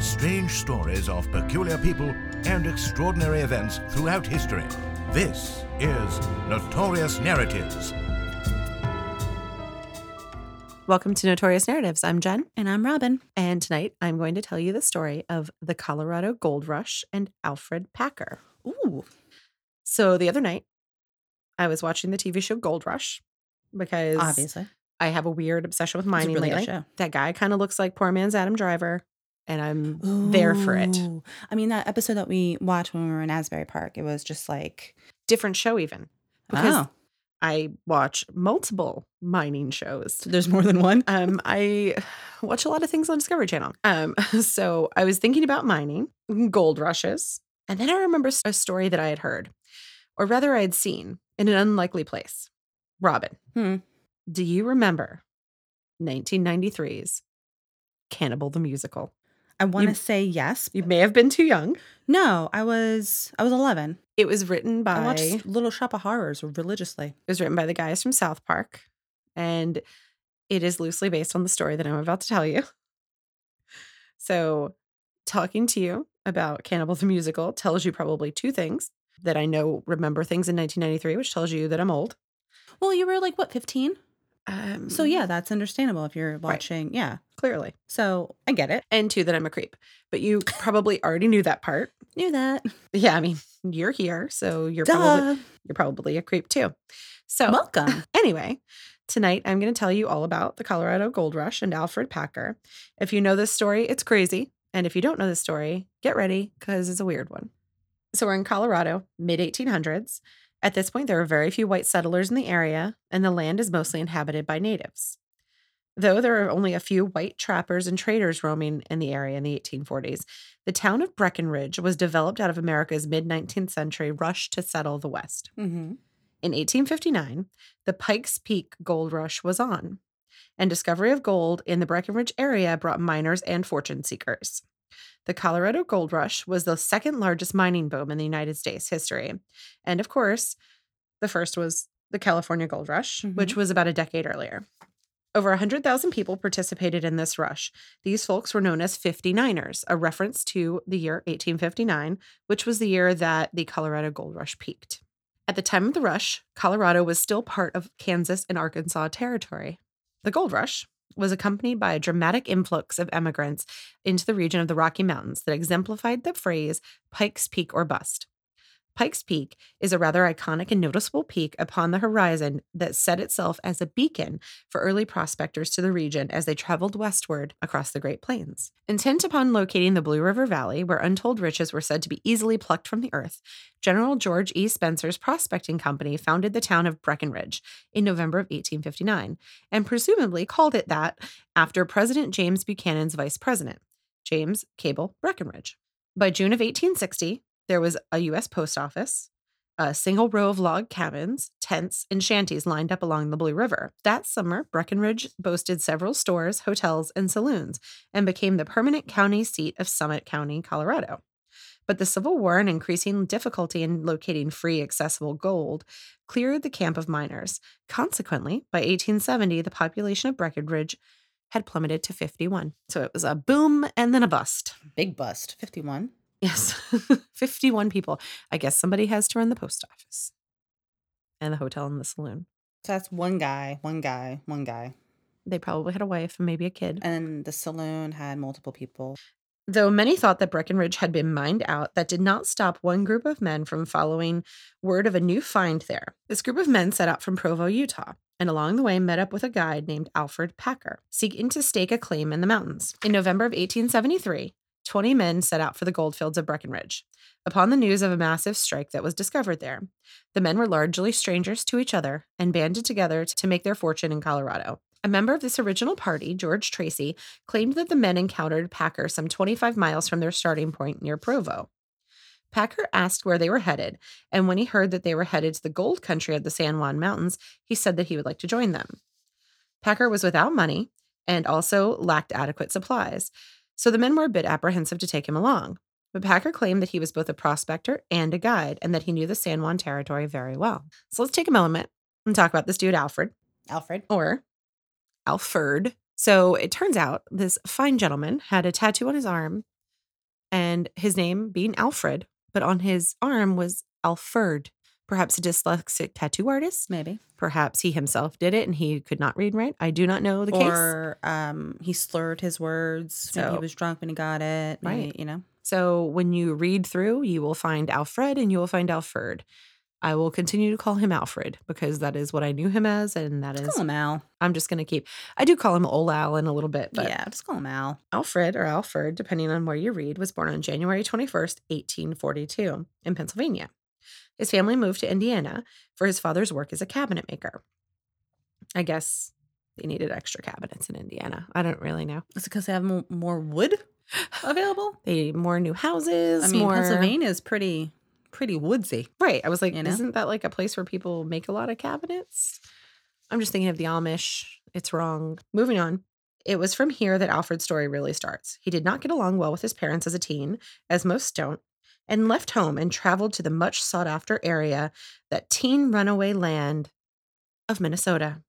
strange stories of peculiar people and extraordinary events throughout history. This is Notorious Narratives. Welcome to Notorious Narratives. I'm Jen, And I'm Robin. and tonight I'm going to tell you the story of the Colorado Gold Rush and Alfred Packer. Ooh. So the other night, I was watching the TV show Gold Rush because Obviously. I have a weird obsession with It's a mining really good lately. show. That guy kind of looks like poor man's Adam Driver, and I'm there for it. I mean, that episode that we watched when we were in Asbury Park, it was just like, Different show, even because oh, I watch multiple mining shows. so there's more than one. Um, I watch a lot of things on Discovery Channel. Um, so I was thinking about mining, gold rushes, and then I remember a story that I had heard, or rather, I had seen in an unlikely place. Robin, Hmm. do you remember 1993's Cannibal the Musical? I want to say yes. You may have been too young. No, I was I was 11. It was written by I watched Little Shop of Horrors religiously. It was written by the guys from South Park, and it is loosely based on the story that I'm about to tell you. So, talking to you about Cannibal the Musical tells you probably two things that I know remember things in 1993, which tells you that I'm old. Well, you were like what 15? Um, So yeah, that's understandable if you're watching. Yeah. clearly. So I get it. And two, that I'm a creep. But you probably already knew that part. Knew that. Yeah, I mean, you're here, so you're probably you're probably a creep too. So, Welcome. Anyway, tonight I'm going to tell you all about the Colorado Gold Rush and Alfred Packer. If you know this story, it's crazy. And if you don't know this story, get ready because it's a weird one. So we're in Colorado, mid 1800s. At this point, there are very few white settlers in the area, and the land is mostly inhabited by natives. Though there are only a few white trappers and traders roaming in the area in the 1840s, the town of Breckenridge was developed out of America's mid 19th century rush to settle the West. Mm-hmm. In 1859, the Pikes Peak gold rush was on, and discovery of gold in the Breckenridge area brought miners and fortune seekers. The Colorado Gold Rush was the second largest mining boom in the United States history. And of course, the first was the California Gold Rush, which mm-hmm. was about a decade earlier. Over 100,000 people participated in this rush. These folks were known as 59ers, a reference to the year 1859, which was the year that the Colorado Gold Rush peaked. At the time of the rush, Colorado was still part of Kansas and Arkansas territory. The gold rush was accompanied by a dramatic influx of emigrants into the region of the Rocky Mountains that exemplified the phrase Pikes Peak or bust. Pikes Peak is a rather iconic and noticeable peak upon the horizon that set itself as a beacon for early prospectors to the region as they traveled westward across the Great Plains. Intent upon locating the Blue River Valley, where untold riches were said to be easily plucked from the earth, General George E. Spencer's prospecting company founded the town of Breckenridge in November of 1859 and presumably called it that after President James Buchanan's vice president, James Cable Breckinridge. By June of 1860, there was a U.S. post office, a single row of log cabins, tents, and shanties lined up along the Blue River. That summer, Breckenridge boasted several stores, hotels, and saloons and became the permanent county seat of Summit County, Colorado. But the Civil War and increasing difficulty in locating free, accessible gold cleared the camp of miners. Consequently, by 1870, the population of Breckenridge had plummeted to 51. So it was a boom and then a bust. Big bust. 51. Yes, 51 people. I guess somebody has to run the post office and the hotel and the saloon. So that's one guy, one guy, one guy. They probably had a wife and maybe a kid. And the saloon had multiple people. Though many thought that Breckenridge had been mined out, that did not stop one group of men from following word of a new find there. This group of men set out from Provo, Utah, and along the way met up with a guide named Alfred Packer, seeking to stake a claim in the mountains. In November of 1873, 20 men set out for the goldfields of Breckenridge. Upon the news of a massive strike that was discovered there, the men were largely strangers to each other and banded together to make their fortune in Colorado. A member of this original party, George Tracy, claimed that the men encountered Packer some 25 miles from their starting point near Provo. Packer asked where they were headed, and when he heard that they were headed to the gold country of the San Juan Mountains, he said that he would like to join them. Packer was without money and also lacked adequate supplies, so the men were a bit apprehensive to take him along. But Packer claimed that he was both a prospector and a guide, and that he knew the San Juan territory very well. So let's take a moment and talk about this dude, Alfred, Alfred. or Alfred. So it turns out this fine gentleman had a tattoo on his arm and his name being Alfred, but on his arm was Alfred. Perhaps a dyslexic tattoo artist. Maybe. Perhaps he himself did it and he could not read and write. I do not know the case. or um, he slurred his words. Maybe he was drunk when he got it. Maybe, Right. You know. So when you read through, you will find Alfred and you will find Alfred. I will continue to call him Alfred because that is what I knew him as, and that is call him Al. I'm just gonna keep. I do call him Ol Al in a little bit, but yeah, just call him Al. Alfred or Alfred, depending on where you read, was born on January 21st, 1842, in Pennsylvania. His family moved to Indiana for his father's work as a cabinet maker. I guess they needed extra cabinets in Indiana. I don't really know. Is it because they have more, wood available? They need more new houses. I mean, more... Pennsylvania is pretty, pretty woodsy. Right. I was like, You know? isn't that like a place where people make a lot of cabinets? I'm just thinking of the Amish. It's wrong. Moving on. It was from here that Alfred's story really starts. He did not get along well with his parents as a teen, as most don't, and left home and traveled to the much sought after area, that teen runaway land of Minnesota.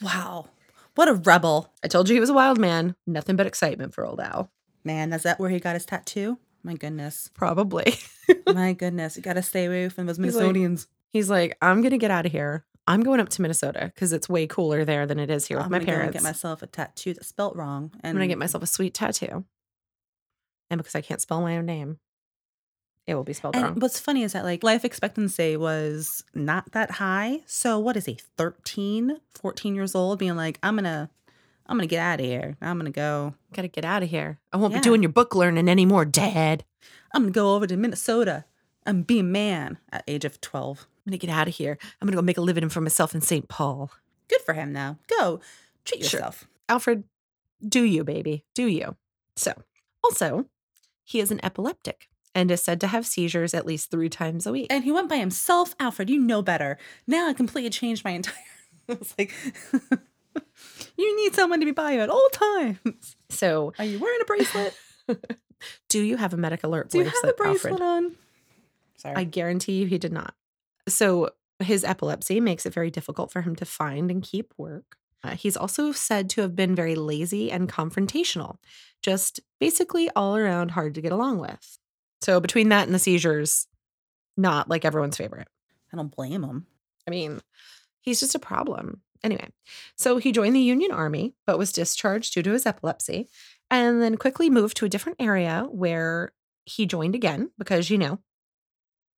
Wow. What a rebel. I told you he was a wild man. Nothing but excitement for old Al. Man, is that where he got his tattoo? My goodness. Probably. My goodness. You got to stay away from those He's like- Minnesotans. He's like, I'm going to get out of here. I'm going up to Minnesota because it's way cooler there than it is here with I'm my gonna go and parents. get myself a tattoo that's spelt wrong. And I'm gonna get myself a sweet tattoo. And because I can't spell my own name, it will be spelled And wrong. what's funny is that like life expectancy was not that high. So what is he, 13, 14 years old being like, I'm going to I'm going to get out of here. I'm going to go Gotta get out of here. I won't Yeah. be doing your book learning anymore, Dad. I'm going to go over to Minnesota and be a man at age of 12. I'm gonna get out of here. I'm gonna go make a living for myself in St. Paul. Good for him now. Go treat Sure. yourself. Alfred, do you, baby? Do you? So, also, he is an epileptic and is said to have seizures at least three times a week. And he went by himself. Alfred, you know better. Now I completely changed my entire I was like You need someone to be by you at all times. so, Are you wearing a bracelet? do you have a medic alert Do you have a bracelet, bracelet Alfred? on? Sorry. I guarantee you he did not. So his epilepsy makes it very difficult for him to find and keep work. Uh, he's also said to have been very lazy and confrontational, just basically all around hard to get along with. So between that and the seizures, not like everyone's favorite. I don't blame him. I mean, he's just a problem. Anyway, so he joined the Union Army, but was discharged due to his epilepsy, and then quickly moved to a different area where he joined again because, you know,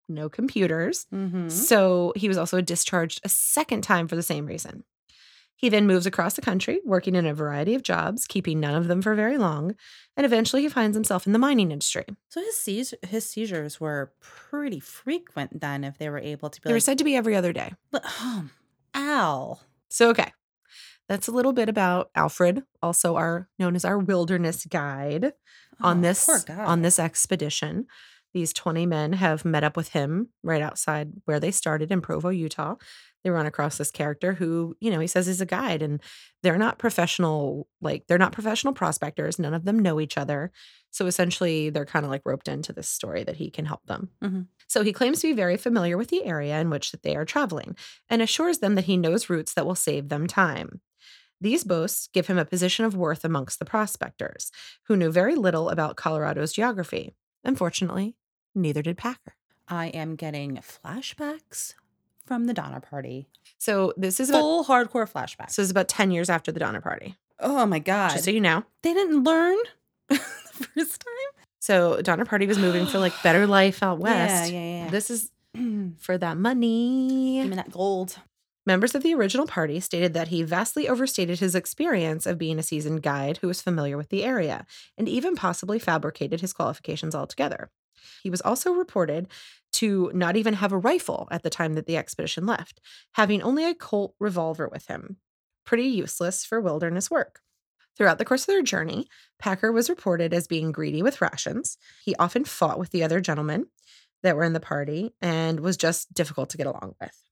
no computers. Mm-hmm. So he was also discharged a second time for the same reason. He then moves across the country, working in a variety of jobs, keeping none of them for very long, and eventually he finds himself in the mining industry. So his seizures, his seizures were pretty frequent then if they were able to be They were said to be every other day. "But, um, ow. So, okay. That's a little bit about Alfred, also our known as our wilderness guide on Oh, this on this expedition. These 20 men have met up with him right outside where they started in Provo, Utah. They run across this character who, you know, he says is a guide and they're not professional like they're not professional prospectors. None of them know each other. So essentially they're kind of like roped into this story that he can help them. Mhm. So he claims to be very familiar with the area in which they are traveling and assures them that he knows routes that will save them time. These boasts give him a position of worth amongst the prospectors, who knew very little about Colorado's geography. Unfortunately, neither did Packer. I am getting flashbacks from the Donner Party. So this is about, Full hardcore flashback. so this is about 10 years after the Donner Party. oh my God. Just so you know. they didn't learn the first time? So Donner Party was moving for like better life out west. Yeah, yeah, yeah. This is for that money. me that gold. Members of the original party stated that he vastly overstated his experience of being a seasoned guide who was familiar with the area, and even possibly fabricated his qualifications altogether. He was also reported to not even have a rifle at the time that the expedition left, having only a Colt revolver with him. Pretty useless for wilderness work. Throughout the course of their journey, Packer was reported as being greedy with rations. He often fought with the other gentlemen that were in the party and was just difficult to get along with.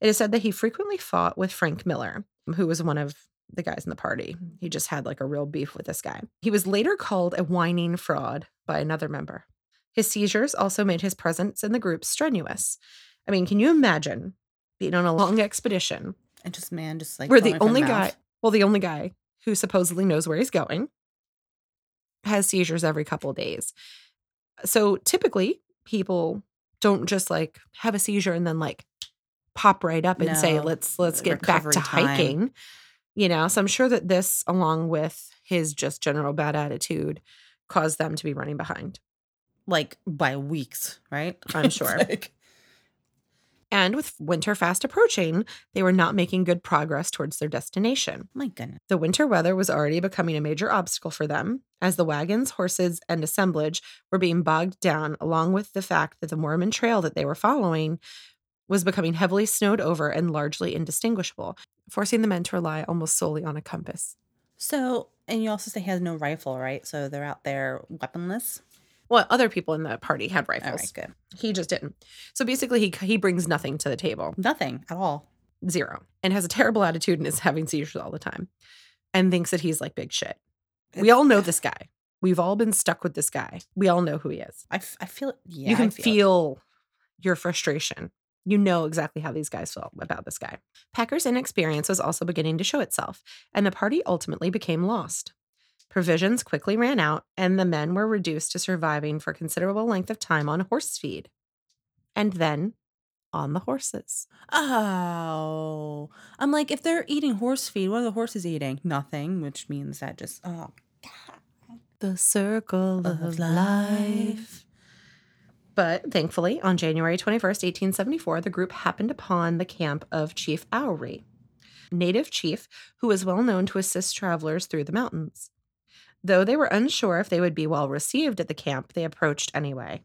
It is said that he frequently fought with Frank Miller, who was one of the guys in the party. He just had like a real beef with this guy. He was later called a whining fraud by another member. His seizures also made his presence in the group strenuous. I mean, can you imagine being on a long expedition And just, man, just like. we're the only mouth. guy, well, the only guy who supposedly knows where he's going has seizures every couple of days? So typically, people don't just like have a seizure and then like pop right up and say, "Let's let's get back to time. hiking." You know, so I'm sure that this, along with his just general bad attitude, caused them to be running behind. Like by weeks, right? I'm sure. like- And with winter fast approaching, they were not making good progress towards their destination. my goodness. The winter weather was already becoming a major obstacle for them, as the wagons, horses, and assemblage were being bogged down, along with the fact that the Mormon trail that they were following was becoming heavily snowed over and largely indistinguishable, forcing the men to rely almost solely on a compass. So, and you also say he has no rifle, right? So they're out there weaponless. Well, other people in the party had All rifles. right, good. He just didn't. So basically, he he brings nothing to the table. Nothing at all. zero and has a terrible attitude and is having seizures all the time and thinks that he's like big shit. We all know this guy. We've all been stuck with this guy. We all know who he is. I, f- I feel yeah. you I can feel, feel, your frustration. You know exactly how these guys felt about this guy. Packer's inexperience was also beginning to show itself, and the party ultimately became lost. Provisions quickly ran out, and the men were reduced to surviving for a considerable length of time on horse feed. And then on the horses. Oh, I'm like, if they're eating horse feed, what are the horses eating? Nothing, which means that just oh The circle of of life. life. But thankfully, on January 21st, 1874, the group happened upon the camp of Chief Ouray, native chief who was well known to assist travelers through the mountains. Though they were unsure if they would be well received at the camp, they approached anyway.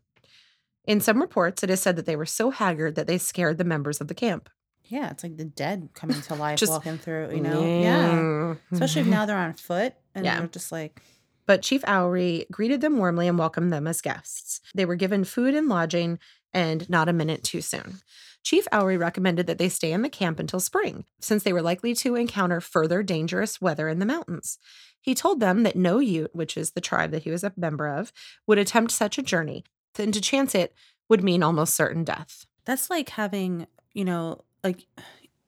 In some reports, it is said that they were so haggard that they scared the members of the camp. yeah, it's like the dead coming to life, Just- walking through. You know, yeah. Mm. Especially if now they're on foot and Yeah. they're just like, But Chief Ouray greeted them warmly and welcomed them as guests. They were given food and lodging, and not a minute too soon. Chief Ouray recommended that they stay in the camp until spring, since they were likely to encounter further dangerous weather in the mountains. He told them that no Ute, which is the tribe that he was a member of, would attempt such a journey, and to chance it would mean almost certain death. that's like having, you know, like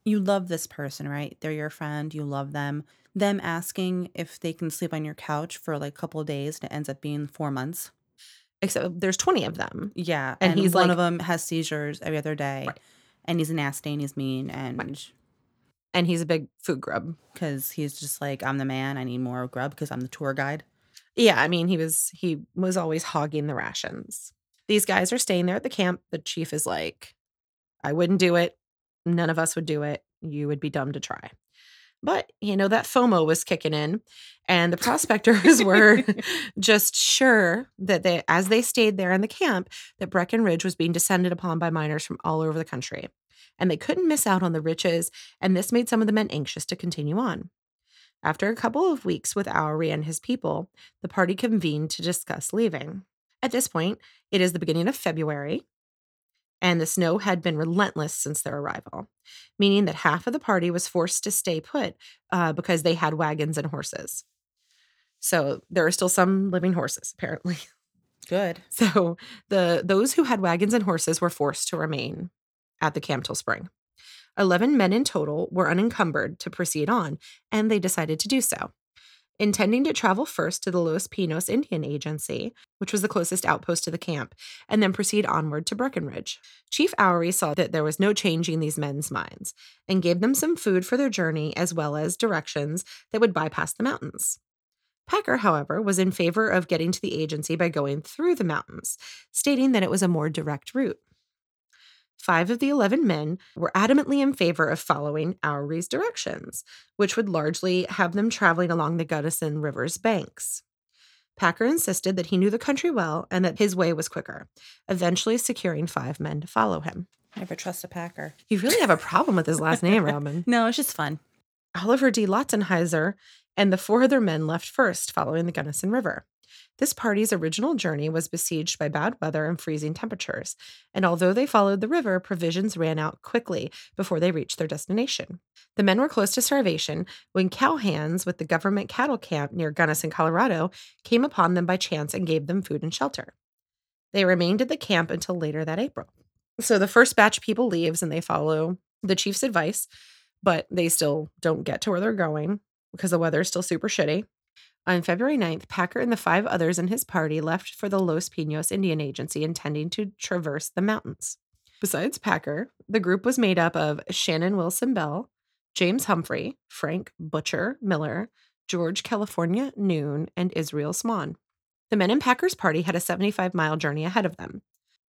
you love this person, right? They're your friend, you love them. Them asking if they can sleep on your couch for like a couple of days and it ends up being four months. Except there's 20 of them. Yeah. And And, he's one like- of them has seizures every other day. Right. And he's nasty and he's mean and And he's a big food grub. because he's just like, I'm the man, I need more grub because I'm the tour guide. Yeah, I mean, he was he was always hogging the rations. These guys are staying there at the camp. The chief is like, I wouldn't do it. None of us would do it. You would be dumb to try. But, you know, that FOMO was kicking in, and the prospectors were just sure that they, as they stayed there in the camp, that Breckenridge was being descended upon by miners from all over the country. And they couldn't miss out on the riches, and this made some of the men anxious to continue on. After a couple of weeks with Ouray and his people, the party convened to discuss leaving. At this point, it is the beginning of February, and the snow had been relentless since their arrival, meaning that half of the party was forced to stay put uh, because they had wagons and horses. So there are still some living horses, apparently. Good. So the those who had wagons and horses were forced to remain at the camp till spring. Eleven men in total were unencumbered to proceed on, and they decided to do so. Intending to travel first to the Los Pinos Indian Agency, which was the closest outpost to the camp, and then proceed onward to Breckenridge. Chief Ouray saw that there was no changing these men's minds and gave them some food for their journey as well as directions that would bypass the mountains. Packer, however, was in favor of getting to the agency by going through the mountains, stating that it was a more direct route. Five of the 11 men were adamantly in favor of following Ouray's directions, which would largely have them traveling along the Gunnison River's banks. Packer insisted that he knew the country well and that his way was quicker, eventually securing five men to follow him. Never trust a packer. You really have a problem with his last name, Robin. No, it's just fun. Oliver D. Lotzenheiser and the four other men left first, following the Gunnison River. This party's original journey was besieged by bad weather and freezing temperatures, and although they followed the river, provisions ran out quickly before they reached their destination. The men were close to starvation when cowhands with the government cattle camp near Gunnison, Colorado, came upon them by chance and gave them food and shelter. They remained at the camp until later that April. So the first batch of people leaves and they follow the chief's advice, but they still don't get to where they're going because the weather is still super shitty. On February 9th, Packer and the five others in his party left for the Los Pinos Indian Agency, intending to traverse the mountains. Besides Packer, the group was made up of Shannon Wilson Bell, James Humphrey, Frank Butcher Miller, George California Noon, and Israel Swan. The men in Packer's party had a 75 mile journey ahead of them.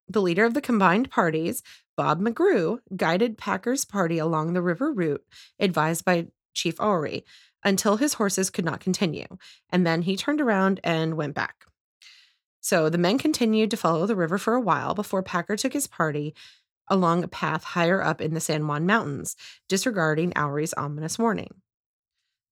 The leader of the combined parties, Bob McGrew, guided Packer's party along the river route advised by Chief Ouray until his horses could not continue, and then he turned around and went back. So the men continued to follow the river for a while before Packer took his party along a path higher up in the San Juan Mountains, disregarding Ouray's ominous warning.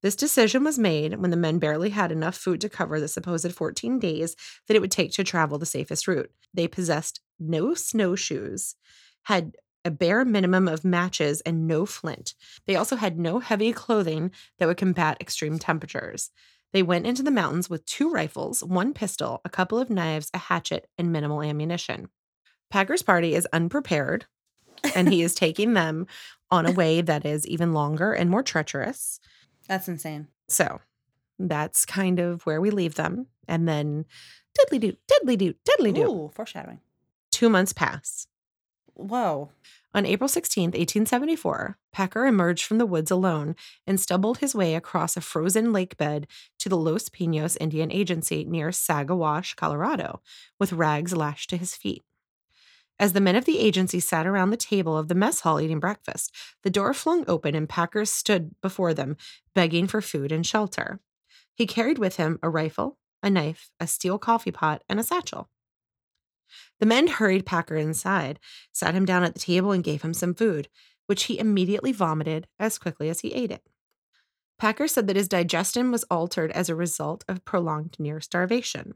This decision was made when the men barely had enough food to cover the supposed 14 days that it would take to travel the safest route. They possessed no snowshoes, had a bare minimum of matches, and no flint. They also had no heavy clothing that would combat extreme temperatures. They went into the mountains with two rifles, one pistol, a couple of knives, a hatchet, and minimal ammunition. Packer's party is unprepared, and he is taking them on a way that is even longer and more treacherous. That's insane. So that's kind of where we leave them. And then diddly doo, diddly doo, diddly doo. Ooh, foreshadowing. Two months pass. Whoa. On April 16, 1874, Packer emerged from the woods alone and stumbled his way across a frozen lake bed to the Los Pinos Indian Agency near Saguache, Colorado, with rags lashed to his feet. As the men of the agency sat around the table of the mess hall eating breakfast, the door flung open and Packer stood before them, begging for food and shelter. He carried with him a rifle, a knife, a steel coffee pot, and a satchel. The men hurried Packer inside, sat him down at the table, and gave him some food, which he immediately vomited as quickly as he ate it. Packer said that his digestion was altered as a result of prolonged near starvation.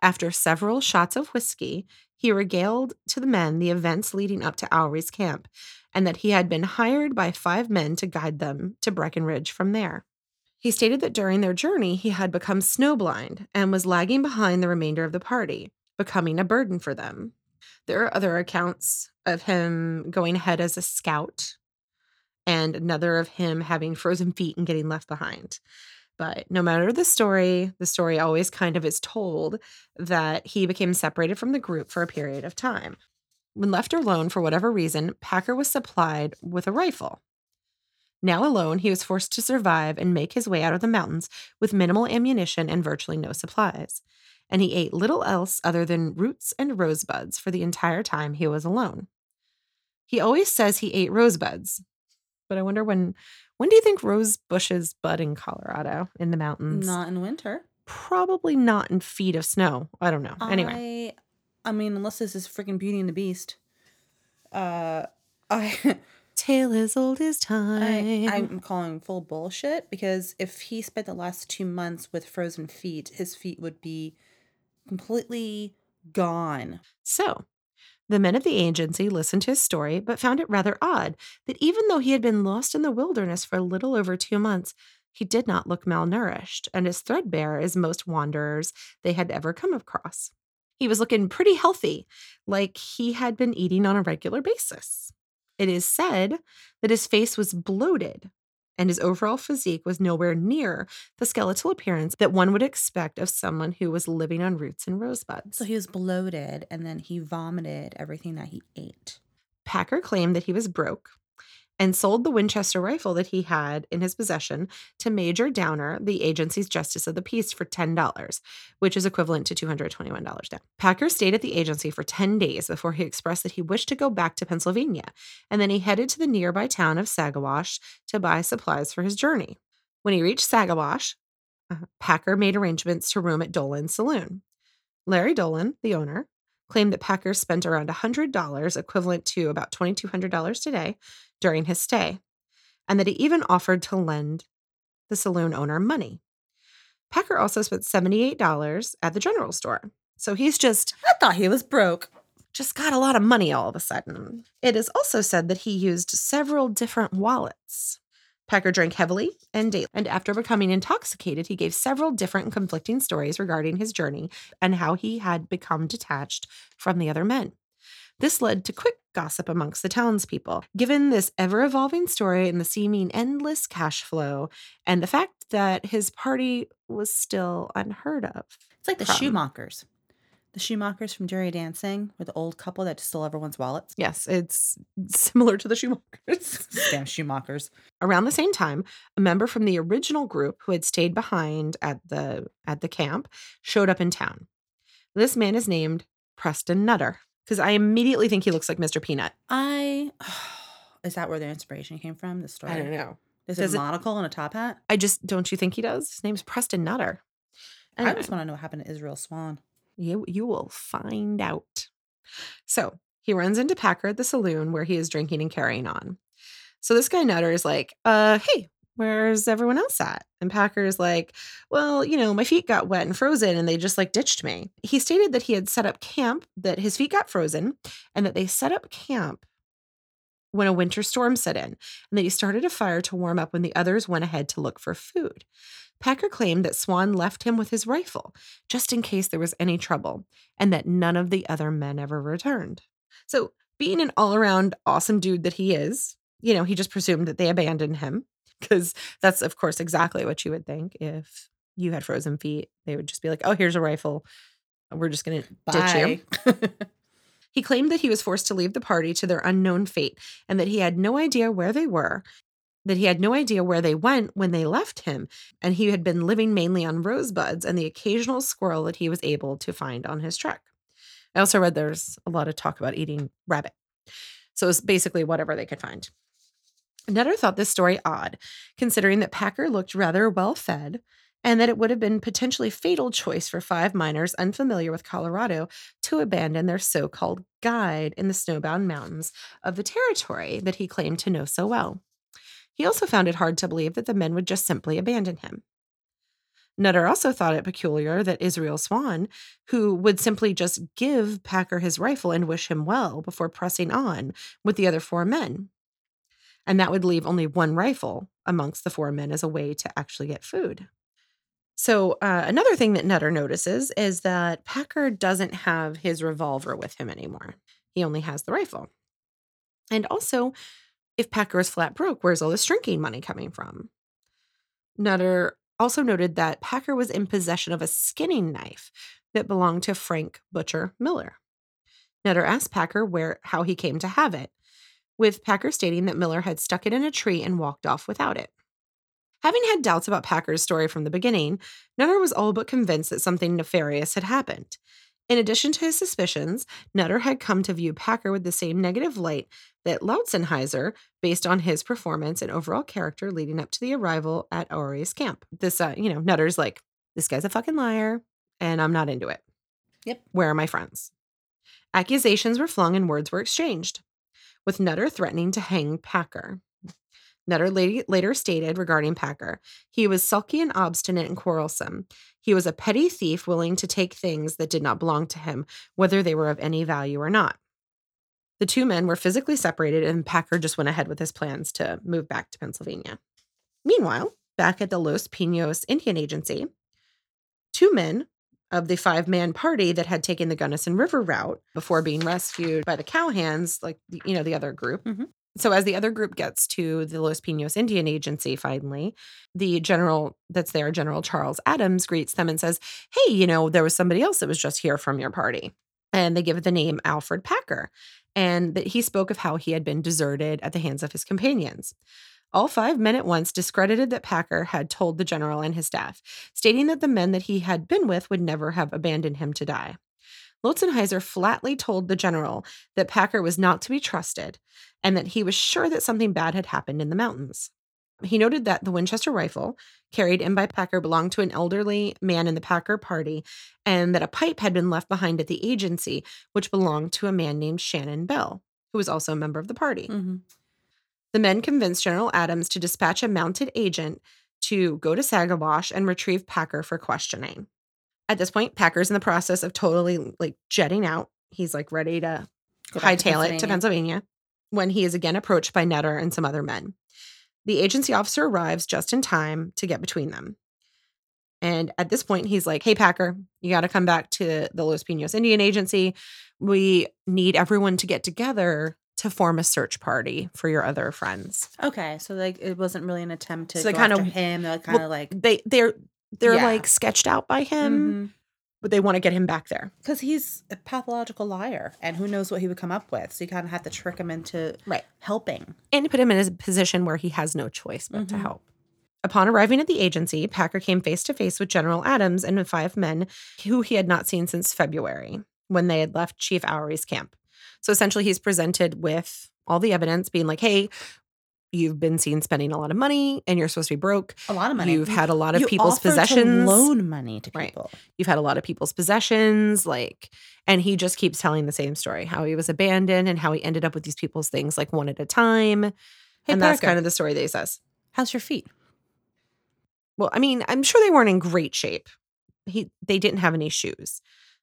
After several shots of whiskey, he regaled to the men the events leading up to Ouray's camp and that he had been hired by five men to guide them to Breckenridge from there. He stated that during their journey, he had become snowblind and was lagging behind the remainder of the party, becoming a burden for them. There are other accounts of him going ahead as a scout and another of him having frozen feet and getting left behind. But no matter the story, the story always kind of is told that he became separated from the group for a period of time. When left alone for whatever reason, Packer was supplied with a rifle. Now alone, he was forced to survive and make his way out of the mountains with minimal ammunition and virtually no supplies. And he ate little else other than roots and rosebuds for the entire time he was alone. He always says he ate rosebuds, but I wonder when when do you think rose bushes bud in Colorado in the mountains? Not in winter. Probably not in feet of snow. I don't know. Anyway, I, I mean, unless this is freaking Beauty and the Beast. Uh, I. Tale as old as time. I, I'm calling full bullshit because if he spent the last two months with frozen feet, his feet would be completely gone. So, the men of the agency listened to his story, but found it rather odd that even though he had been lost in the wilderness for a little over two months, he did not look malnourished and as threadbare as most wanderers they had ever come across. He was looking pretty healthy, like he had been eating on a regular basis. It is said that his face was bloated and his overall physique was nowhere near the skeletal appearance that one would expect of someone who was living on roots and rosebuds. So he was bloated and then he vomited everything that he ate. Packer claimed that he was broke and sold the Winchester rifle that he had in his possession to Major Downer, the agency's justice of the peace, for $10, which is equivalent to $221 down. Packer stayed at the agency for 10 days before he expressed that he wished to go back to Pennsylvania, and then he headed to the nearby town of Saguache to buy supplies for his journey. When he reached Saguache, uh, Packer made arrangements to room at Dolan's saloon. Larry Dolan, the owner, claimed that Packer spent around $100, equivalent to about $2,200 today, during his stay, and that he even offered to lend the saloon owner money. Packer also spent $78 at the general store. So he's just I thought he was broke. just got a lot of money all of a sudden. It is also said that he used several different wallets. Packer drank heavily and daily, and after becoming intoxicated, he gave several different and conflicting stories regarding his journey and how he had become detached from the other men. This led to quick gossip amongst the townspeople. Given this ever evolving story and the seeming endless cash flow, and the fact that his party was still unheard of. It's like the From- Schumachers. The Schumachers from Dirty Dancing were the old couple that stole everyone's wallets. Yes, it's similar to the Schumachers. Damn Schumachers. Around the same time, a member from the original group who had stayed behind at the at the camp showed up in town. This man is named Preston Nutter because I immediately think he looks like Mr. Peanut. I is that where the inspiration came from? The story. I don't know. Is Does it a monocle and a top hat? I just don't you think he does? His name's Preston Nutter. I just want to know what happened to Israel Swan. You you will find out. So he runs into Packer at the saloon where he is drinking and carrying on. So this guy Nutter is like, uh, hey, where's everyone else at? And Packer is like, well, you know, my feet got wet and frozen and they just like ditched me. He stated that he had set up camp, that his feet got frozen, and that they set up camp when a winter storm set in, and that he started a fire to warm up when the others went ahead to look for food. Packer claimed that Swan left him with his rifle just in case there was any trouble, and that none of the other men ever returned. So, being an all around awesome dude that he is, you know, he just presumed that they abandoned him because that's, of course, exactly what you would think if you had frozen feet. They would just be like, oh, here's a rifle. We're just going to ditch you. He claimed that he was forced to leave the party to their unknown fate and that he had no idea where they were, that he had no idea where they went when they left him, and he had been living mainly on rosebuds and the occasional squirrel that he was able to find on his trek. I also read there's a lot of talk about eating rabbit. So it's basically whatever they could find. Nutter thought this story odd, considering that Packer looked rather well fed and that it would have been potentially fatal choice for five miners unfamiliar with Colorado to abandon their so called guide in the snowbound mountains of the territory that he claimed to know so well. He also found it hard to believe that the men would just simply abandon him. Nutter also thought it peculiar that Israel Swan, who would simply just give Packer his rifle and wish him well before pressing on with the other four men. And that would leave only one rifle amongst the four men as a way to actually get food. So, uh, another thing that Nutter notices is that Packer doesn't have his revolver with him anymore. He only has the rifle. And also, if Packer is flat broke, where's all this drinking money coming from? Nutter also noted that Packer was in possession of a skinning knife that belonged to Frank Butcher Miller. Nutter asked Packer where how he came to have it, with Packer stating that Miller had stuck it in a tree and walked off without it. Having had doubts about Packer's story from the beginning, Nutter was all but convinced that something nefarious had happened. In addition to his suspicions, Nutter had come to view Packer with the same negative light that Lautzenheiser, based on his performance and overall character leading up to the arrival at Ouray's camp. This, uh, you know, Nutter's like, this guy's a fucking liar, and I'm not into it. Yep. Where are my friends? Accusations were flung and words were exchanged, with Nutter threatening to hang Packer. Nutter later stated regarding Packer, he was sulky and obstinate and quarrelsome. He was a petty thief willing to take things that did not belong to him, whether they were of any value or not. The two men were physically separated, and Packer just went ahead with his plans to move back to Pennsylvania. Meanwhile, back at the Los Pinos Indian Agency, two men of the five man party that had taken the Gunnison River route before being rescued by the cowhands, like, you know, the other group. Mhm. So, as the other group gets to the Los Pinos Indian Agency, finally, the general that's there, General Charles Adams, greets them and says, Hey, you know, there was somebody else that was just here from your party. And they give the name Alfred Packer, and that he spoke of how he had been deserted at the hands of his companions. All five men at once discredited that Packer had told the general and his staff, stating that the men that he had been with would never have abandoned him to die. Lotzenheiser flatly told the general that Packer was not to be trusted and that he was sure that something bad had happened in the mountains. He noted that the Winchester rifle carried in by Packer belonged to an elderly man in the Packer party and that a pipe had been left behind at the agency, which belonged to a man named Shannon Bell, who was also a member of the party. Mhm. The men convinced General Adams to dispatch a mounted agent to go to Saguache and retrieve Packer for questioning. At this point, Packer's in the process of totally like jetting out. He's like ready to Go back to hightail it to Pennsylvania when he is again approached by Nutter and some other men. The agency officer arrives just in time to get between them. And at this point, he's like, Hey, Packer, you got to come back to the Los Pinos Indian Agency. We need everyone to get together to form a search party for your other friends. Okay, so like it wasn't really an attempt to So they go kinda- him. They're kind of well, like They they're they're Yeah. like sketched out by him, but they want to get him back there. because he's a pathological liar, and who knows what he would come up with. So you kind of have to trick him into Right. helping. and put him in a position where he has no choice but to Mhm. help. Upon arriving at the agency, Packer came face to face with General Adams and the five men who he had not seen since February when they had left Chief Ouray's camp. So essentially, he's presented with all the evidence, being like, hey, you've been seen spending a lot of money and you're supposed to be broke. A lot of money. You've had a lot of You people's possessions. loan money to people. Right. You've had a lot of people's possessions. Like, and he just keeps telling the same story how he was abandoned and how he ended up with these people's things like one at a time. Hey, and that's kind of the story that he says. how's your feet? Well, I mean, I'm sure they weren't in great shape. He they didn't have any shoes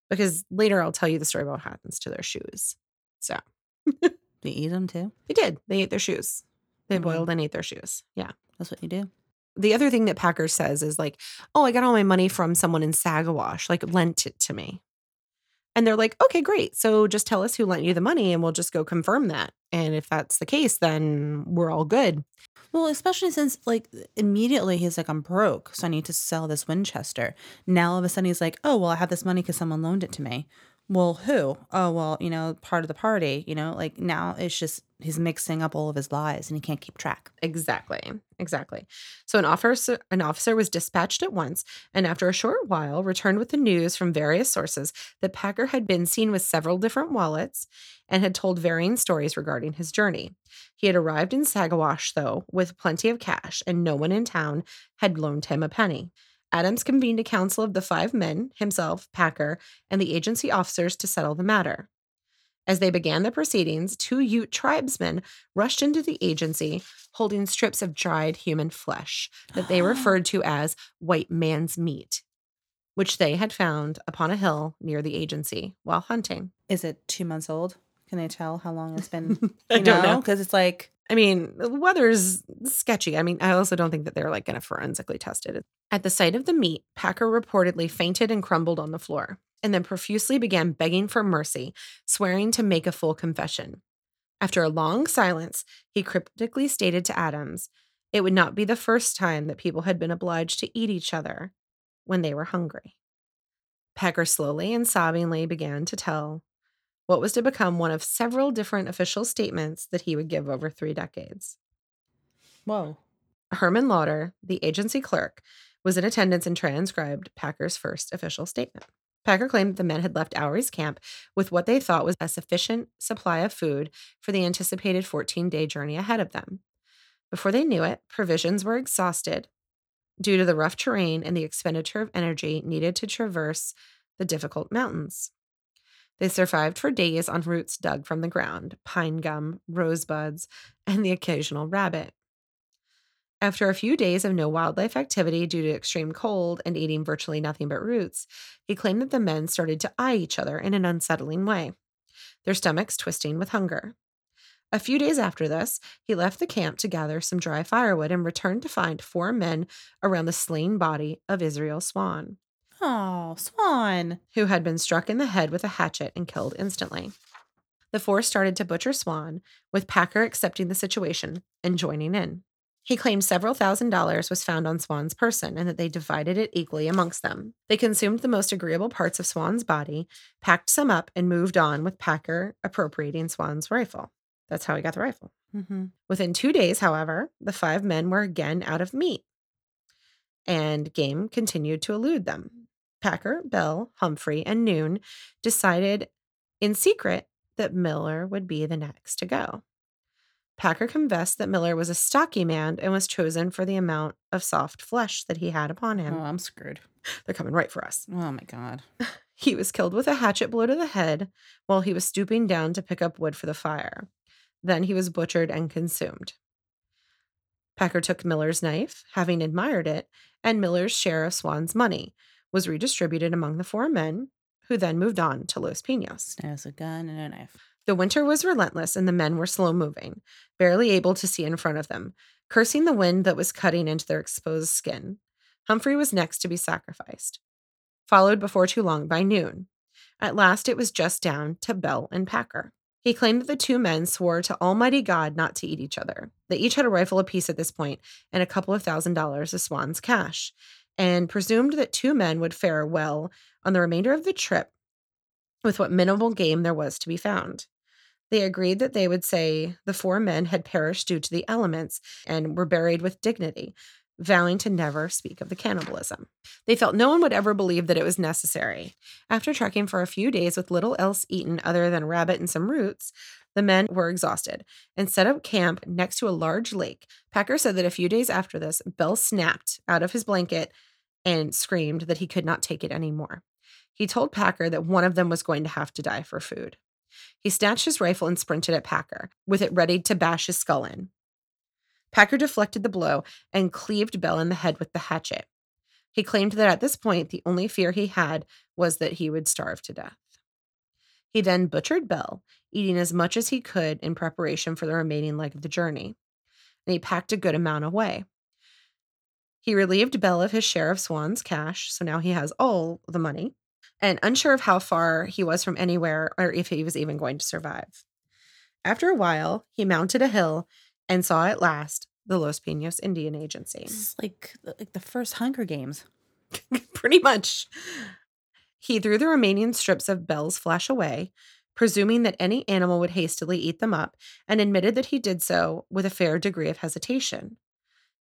because later I'll tell you the story about what happens to their shoes. So they eat them too? they did. They ate their shoes. They Mhm. boiled and ate their shoes. Yeah. That's what you do. The other thing that Packer says is like, "Oh, I got all my money from someone in Saguache, like lent it to me." And they're like, "Okay, great. So just tell us who lent you the money and we'll just go confirm that. And if that's the case, then we're all good." Well, especially since like immediately he's like, I'm broke, so I need to sell this Winchester. Now all of a sudden he's like, oh well, I have this money because someone loaned it to me. Well, who? Oh well, you know, part of the party. You know, like now it's just he's mixing up all of his lies and he can't keep track. Exactly. Exactly. So an officer an officer was dispatched at once and after a short while returned with the news from various sources that Packer had been seen with several different wallets and had told varying stories regarding his journey. He had arrived in Saguache though with plenty of cash and no one in town had loaned him a penny. Adams convened a council of the five men, himself, Packer, and the agency officers to settle the matter. As they began the proceedings, two Ute tribesmen rushed into the agency holding strips of dried human flesh that they referred to as white man's meat, which they had found upon a hill near the agency while hunting. Is it two months old? Can they tell how long it's been? I don't know. because it's like I mean, the weather's sketchy. I mean, I also don't think that they're like going to forensically test it. At the sight of the meat, Packer reportedly fainted and crumbled on the floor, and then profusely began begging for mercy, swearing to make a full confession. After a long silence, he cryptically stated to Adams it would not be the first time that people had been obliged to eat each other when they were hungry. Packer slowly and sobbingly began to tell what was to become one of several different official statements that he would give over three decades. whoa. Herman Lauder, the agency clerk, was in attendance and transcribed Packer's first official statement. Packer claimed that the men had left Ouray's camp with what they thought was a sufficient supply of food for the anticipated 14 day journey ahead of them. Before they knew it, provisions were exhausted due to the rough terrain and the expenditure of energy needed to traverse the difficult mountains. They survived for days on roots dug from the ground, pine gum, rosebuds, and the occasional rabbit. After a few days of no wildlife activity due to extreme cold and eating virtually nothing but roots, he claimed that the men started to eye each other in an unsettling way, their stomachs twisting with hunger. A few days after this, he left the camp to gather some dry firewood and returned to find four men around the slain body of Israel Swan, Oh, Swan. who had been struck in the head with a hatchet and killed instantly. The four started to butcher Swan, with Packer accepting the situation and joining in. He claimed several thousand dollars was found on Swan's person and that they divided it equally amongst them. They consumed the most agreeable parts of Swan's body, packed some up, and moved on with Packer appropriating Swan's rifle. That's how he got the rifle. Mm-hmm. Within two days, however, the five men were again out of meat, and game continued to elude them. Packer, Bell, Humphrey, and Noon decided in secret that Miller would be the next to go. Packer confessed that Miller was a stocky man and was chosen for the amount of soft flesh that he had upon him. Oh, I'm screwed. They're coming right for us. Oh my god. He was killed with a hatchet blow to the head while he was stooping down to pick up wood for the fire. Then he was butchered and consumed. Packer took Miller's knife, having admired it, and Miller's share of Swan's money was redistributed among the four men, who then moved on to Los Pinos. There's a gun and a knife. The winter was relentless and the men were slow moving, barely able to see in front of them, cursing the wind that was cutting into their exposed skin. Humphrey was next to be sacrificed, followed before too long by Noon. At last, it was just down to Bell and Packer. He claimed that the two men swore to Almighty God not to eat each other. They each had a rifle apiece at this point and a couple of thousand dollars of Swan's cash, and presumed that two men would fare well on the remainder of the trip with what minimal game there was to be found. They agreed that they would say the four men had perished due to the elements and were buried with dignity, vowing to never speak of the cannibalism. They felt no one would ever believe that it was necessary. After trekking for a few days with little else eaten other than rabbit and some roots, the men were exhausted and set up camp next to a large lake. Packer said that a few days after this, Bell snapped out of his blanket and screamed that he could not take it anymore. He told Packer that one of them was going to have to die for food. He snatched his rifle and sprinted at Packer, with it ready to bash his skull in. Packer deflected the blow and cleaved Bell in the head with the hatchet. He claimed that at this point, the only fear he had was that he would starve to death. He then butchered Bell, eating as much as he could in preparation for the remaining leg of the journey, and he packed a good amount away. He relieved Bell of his share of Swan's cash, so now he has all the money, and unsure of how far he was from anywhere or if he was even going to survive. After a while, he mounted a hill and saw at last the Los Pinos Indian Agency. This is like like the first Hunger Games. Pretty much. He threw the remaining strips of Bell's flesh away, presuming that any animal would hastily eat them up, and admitted that he did so with a fair degree of hesitation.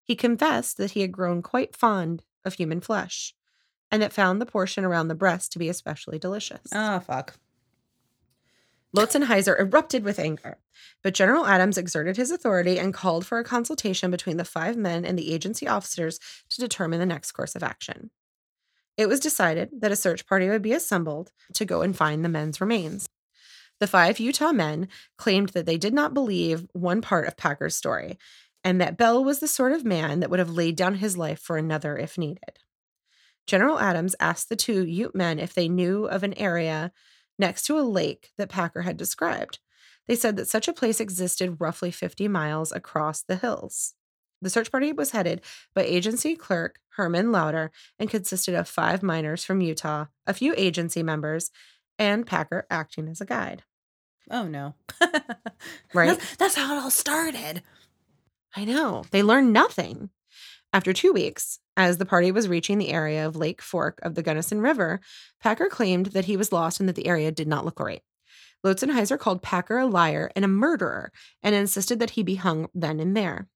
He confessed that he had grown quite fond of human flesh, and that found the portion around the breast to be especially delicious. Oh fuck. Lotzenheiser erupted with anger, but General Adams exerted his authority and called for a consultation between the five men and the agency officers to determine the next course of action. It was decided that a search party would be assembled to go and find the men's remains. The five Utah men claimed that they did not believe one part of Packer's story, and that Bell was the sort of man that would have laid down his life for another if needed. General Adams asked the two Ute men if they knew of an area next to a lake that Packer had described. They said that such a place existed roughly 50 miles across the hills. The search party was headed by agency clerk Herman Lauder and consisted of five miners from Utah, a few agency members, and Packer acting as a guide. Oh no. Right? That's, that's how it all started. I know. They learned nothing. After two weeks, as the party was reaching the area of Lake Fork of the Gunnison River, Packer claimed that he was lost and that the area did not look right. Lotzenheiser called Packer a liar and a murderer and insisted that he be hung then and there.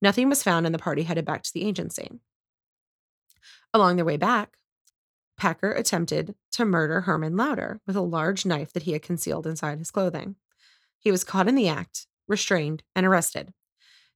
Nothing was found, and the party headed back to the agency. Along their way back, Packer attempted to murder Herman Lauder with a large knife that he had concealed inside his clothing. He was caught in the act, restrained, and arrested.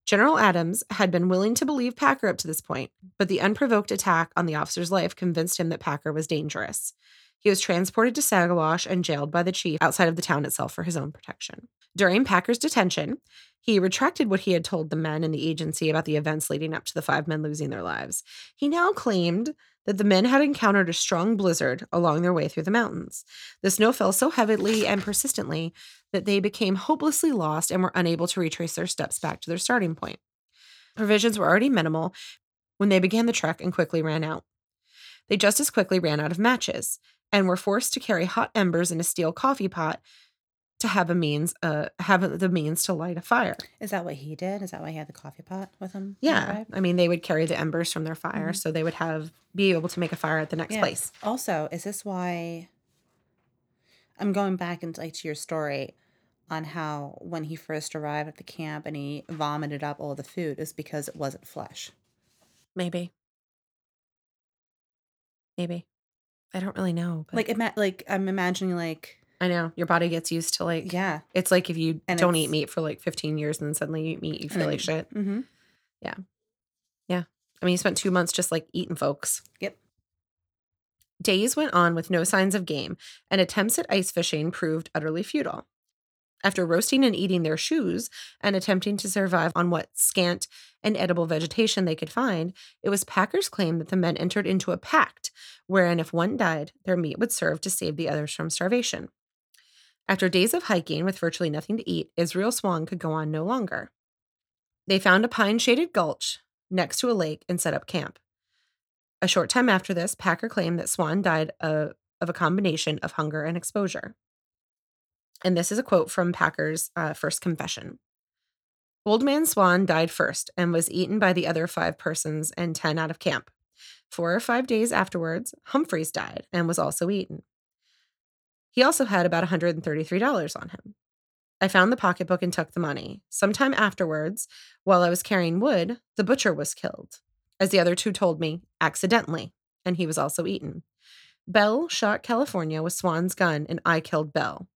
General Adams had been willing to believe Packer up to this point, but the unprovoked attack on the officer's life convinced him that Packer was dangerous. He was transported to Saguache and jailed by the chief outside of the town itself for his own protection. During Packer's detention, he retracted what he had told the men in the agency about the events leading up to the five men losing their lives. He now claimed that the men had encountered a strong blizzard along their way through the mountains. The snow fell so heavily and persistently that they became hopelessly lost and were unable to retrace their steps back to their starting point. Provisions were already minimal when they began the trek and quickly ran out. They just as quickly ran out of matches and were forced to carry hot embers in a steel coffee pot to have a means uh have the means to light a fire. Is that what he did? Is that why he had the coffee pot with him? Yeah. I mean they would carry the embers from their fire Mhm. so they would have be able to make a fire at the next Yeah. place. Also, is this why I'm going back into like to your story on how when he first arrived at the camp and he vomited up all the food is because it wasn't flesh. Maybe. Maybe. I don't really know. But Like ima- like I'm imagining like I know your body gets used to like yeah. It's like if you And don't eat meat for like 15 years and then suddenly you eat meat, you feel like shit. Mm-hmm. Yeah, yeah. I mean, you spent two months just like eating folks. Yep. Days went on with no signs of game, and attempts at ice fishing proved utterly futile. After roasting and eating their shoes and attempting to survive on what scant and edible vegetation they could find, it was Packer's claim that the men entered into a pact wherein if one died, their meat would serve to save the others from starvation. After days of hiking with virtually nothing to eat, Israel Swan could go on no longer. They found a pine shaded gulch next to a lake and set up camp. A short time after this, Packer claimed that Swan died of, of a combination of hunger and exposure. And this is a quote from Packer's uh, first confession. Old Man Swan died first and was eaten by the other five persons and 10 out of camp. Four or five days afterwards, Humphreys died and was also eaten. He also had about $133 on him. I found the pocketbook and took the money. Sometime afterwards, while I was carrying wood, the butcher was killed. As the other two told me, accidentally, and he was also eaten. Bell shot California with Swan's gun, and I killed Bell.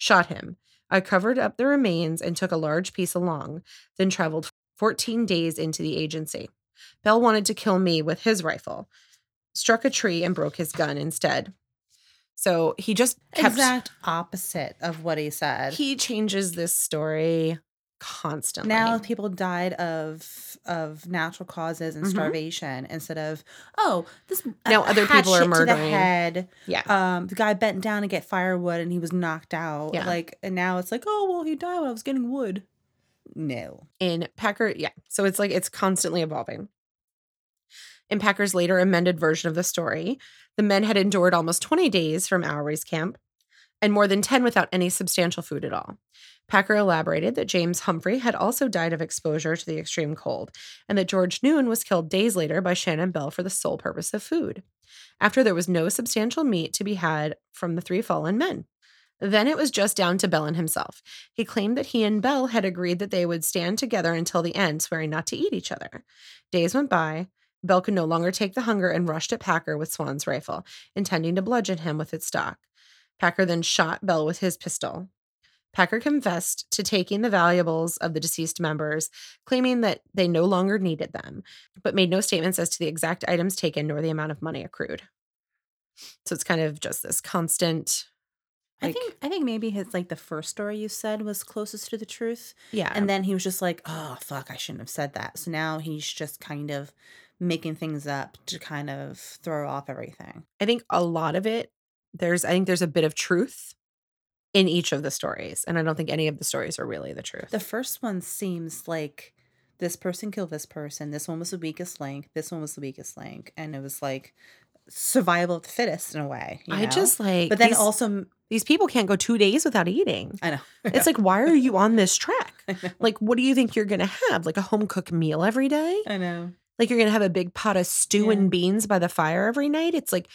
Shot him. I covered up the remains and took a large piece along, then traveled 14 days into the agency. Bell wanted to kill me with his rifle, struck a tree, and broke his gun instead. So he just kept. Exact opposite of what he said. He changes this story constantly. now people died of of natural causes and Mhm. starvation instead of oh this Now other people are to the murdering. head yeah. um the guy bent down to get firewood and he was knocked out Yeah. like and now it's like oh well he died when i was getting wood no in Packer, yeah. So it's like it's constantly evolving. In Packer's later amended version of the story, the men had endured almost 20 days from Ouray's camp and more than 10 without any substantial food at all. Packer elaborated that James Humphrey had also died of exposure to the extreme cold, and that George Noon was killed days later by Shannon Bell for the sole purpose of food, after there was no substantial meat to be had from the three fallen men. Then it was just down to Bell and himself. He claimed that he and Bell had agreed that they would stand together until the end, swearing not to eat each other. Days went by. Bell could no longer take the hunger and rushed at Packer with Swan's rifle, intending to bludgeon him with its stock. Packer then shot Bell with his pistol. Packer confessed to taking the valuables of the deceased members, claiming that they no longer needed them, but made no statements as to the exact items taken nor the amount of money accrued. So it's kind of just this constant. i think i think maybe his like the first story you said was closest to the truth Yeah. and then he was just like oh fuck i shouldn't have said that so now he's just kind of making things up to kind of throw off everything I think a lot of it, there's, I think there's a bit of truth in each of the stories. And I don't think any of the stories are really the truth. The first one seems like this person killed this person. This one was the weakest link. This one was the weakest link, and it was like survival of the fittest in a way. you I know? just like, but then these, also, these people can't go two days without eating. I know It's like, why are you on this track? Like, what do you think you're going to have? Like a home cooked meal every day? I know. Like, you're going to have a big pot of stew Yeah. and beans by the fire every night? It's like,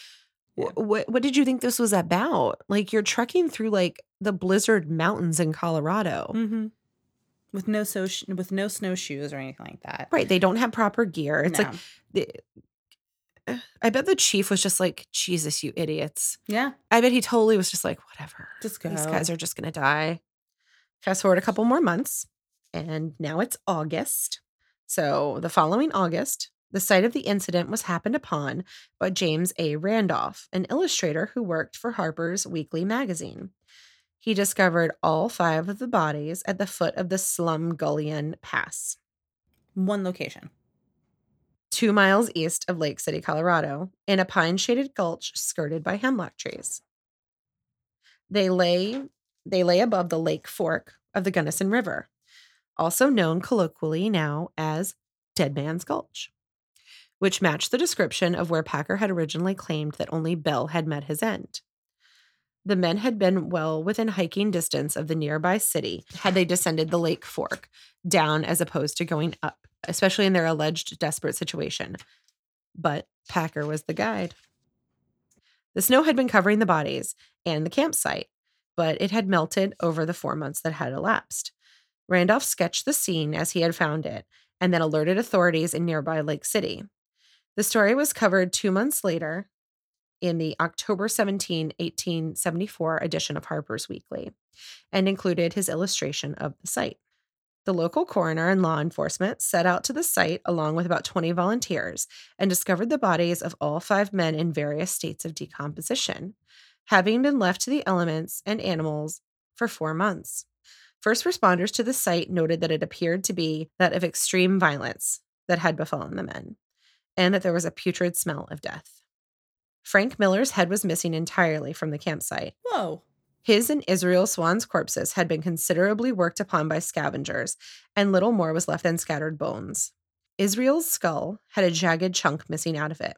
what, what did you think this was about? Like, you're trekking through like the blizzard mountains in Colorado. hmm With no so with no snowshoes or anything like that. Right. They don't have proper gear. It's No. like, the, I bet the chief was just like, Jesus, you idiots. yeah, I bet he totally was just like, whatever. just go. These guys are just going to die. Fast forward a couple more months, and now it's August. So the following August, the site of the incident was happened upon by James A. Randolph, an illustrator who worked for Harper's Weekly magazine. He discovered all five of the bodies at the foot of the Slumgullion Pass, one location. two miles east of Lake City, Colorado, in a pine shaded gulch skirted by hemlock trees. They lay they lay above the lake fork of the Gunnison River, also known colloquially now as Dead Man's Gulch, which matched the description of where Packer had originally claimed that only Bell had met his end. The men had been well within hiking distance of the nearby city had they descended the lake fork down as opposed to going up, especially in their alleged desperate situation. But Packer was the guide. The snow had been covering the bodies and the campsite, but it had melted over the four months that had elapsed. Randolph sketched the scene as he had found it and then alerted authorities in nearby Lake City. The story was covered two months later in the October 17, 1874 edition of Harper's Weekly and included his illustration of the site. The local coroner and law enforcement set out to the site along with about 20 volunteers and discovered the bodies of all five men in various states of decomposition, having been left to the elements and animals for four months. First responders to the site noted that it appeared to be that of extreme violence that had befallen the men, and that there was a putrid smell of death. Frank Miller's head was missing entirely from the campsite. Whoa. His and Israel Swan's corpses had been considerably worked upon by scavengers, and little more was left than scattered bones. Israel's skull had a jagged chunk missing out of it.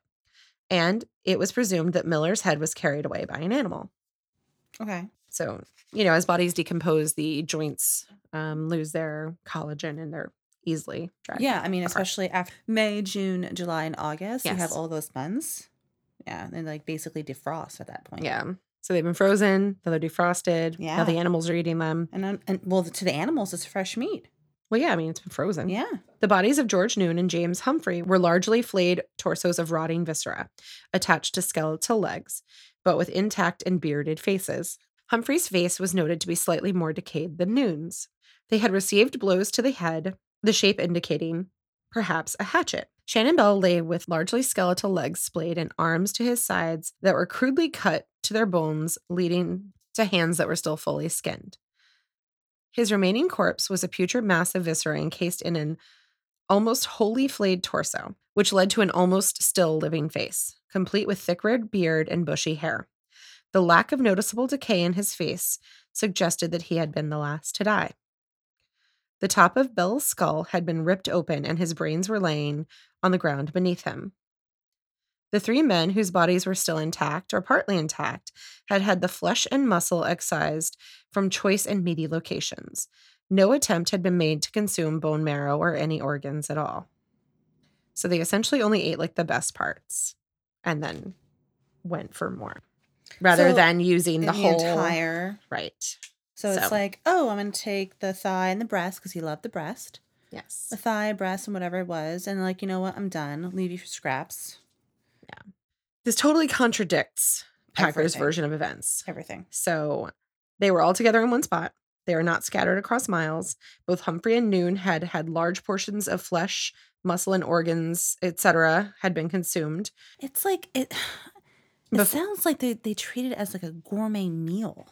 And it was presumed that Miller's head was carried away by an animal. Okay. So, you know, as bodies decompose, the joints um, lose their collagen and they're easily. Yeah, I mean, especially after May, June, July, and August, you have all those months. Yeah, and like basically defrost at that point. Yeah. So they've been frozen, now they're defrosted. Yeah. Now the animals are eating them. and and well, to the animals, it's fresh meat. Well, yeah, I mean, it's been frozen. Yeah. The bodies of George Noon and James Humphrey were largely flayed torsos of rotting viscera, attached to skeletal legs, but with intact and bearded faces. Humphrey's face was noted to be slightly more decayed than Noon's. They had received blows to the head, the shape indicating perhaps a hatchet. Shannon Bell lay with largely skeletal legs splayed and arms to his sides that were crudely cut to their bones, leading to hands that were still fully skinned. His remaining corpse was a putrid mass of viscera encased in an almost wholly flayed torso, which led to an almost still living face, complete with thick red beard and bushy hair. The lack of noticeable decay in his face suggested that he had been the last to die. The top of Bell's skull had been ripped open and his brains were laying on the ground beneath him. The three men whose bodies were still intact or partly intact had had the flesh and muscle excised from choice and meaty locations. No attempt had been made to consume bone marrow or any organs at all. So they essentially only ate like the best parts and then went for more rather So, than using the, The, whole entire. right. So, it's like, oh, I'm gonna take the thigh and the breast because he loved the breast, Yes. the thigh, breast, and whatever it was, and like, you know what? I'm done. Leave you for scraps. Yeah. This totally contradicts Packer's Everything. version of events. Everything. So they were all together in one spot. They were not scattered across miles. Both Humphrey and Noon had had large portions of flesh, muscle, and organs, etc., had been consumed. It's like it. It Bef- sounds like they they treat it as like a gourmet meal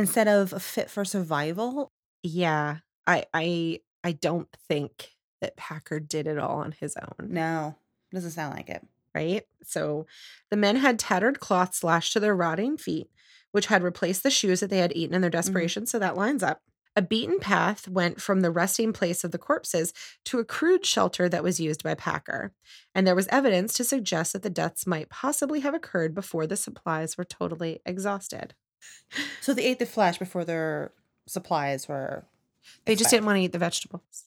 instead of a fit for survival. Yeah, I, I, I don't think that Packer did it all on his own. No, doesn't sound like it. right? So the men had tattered cloths lashed to their rotting feet, which had replaced the shoes that they had eaten in their mm-hmm. desperation. So that lines up. A beaten path went from the resting place of the corpses to a crude shelter that was used by Packer. And there was evidence to suggest that the deaths might possibly have occurred before the supplies were totally exhausted. So they ate the flesh before their supplies were. They just expired. didn't want to eat the vegetables.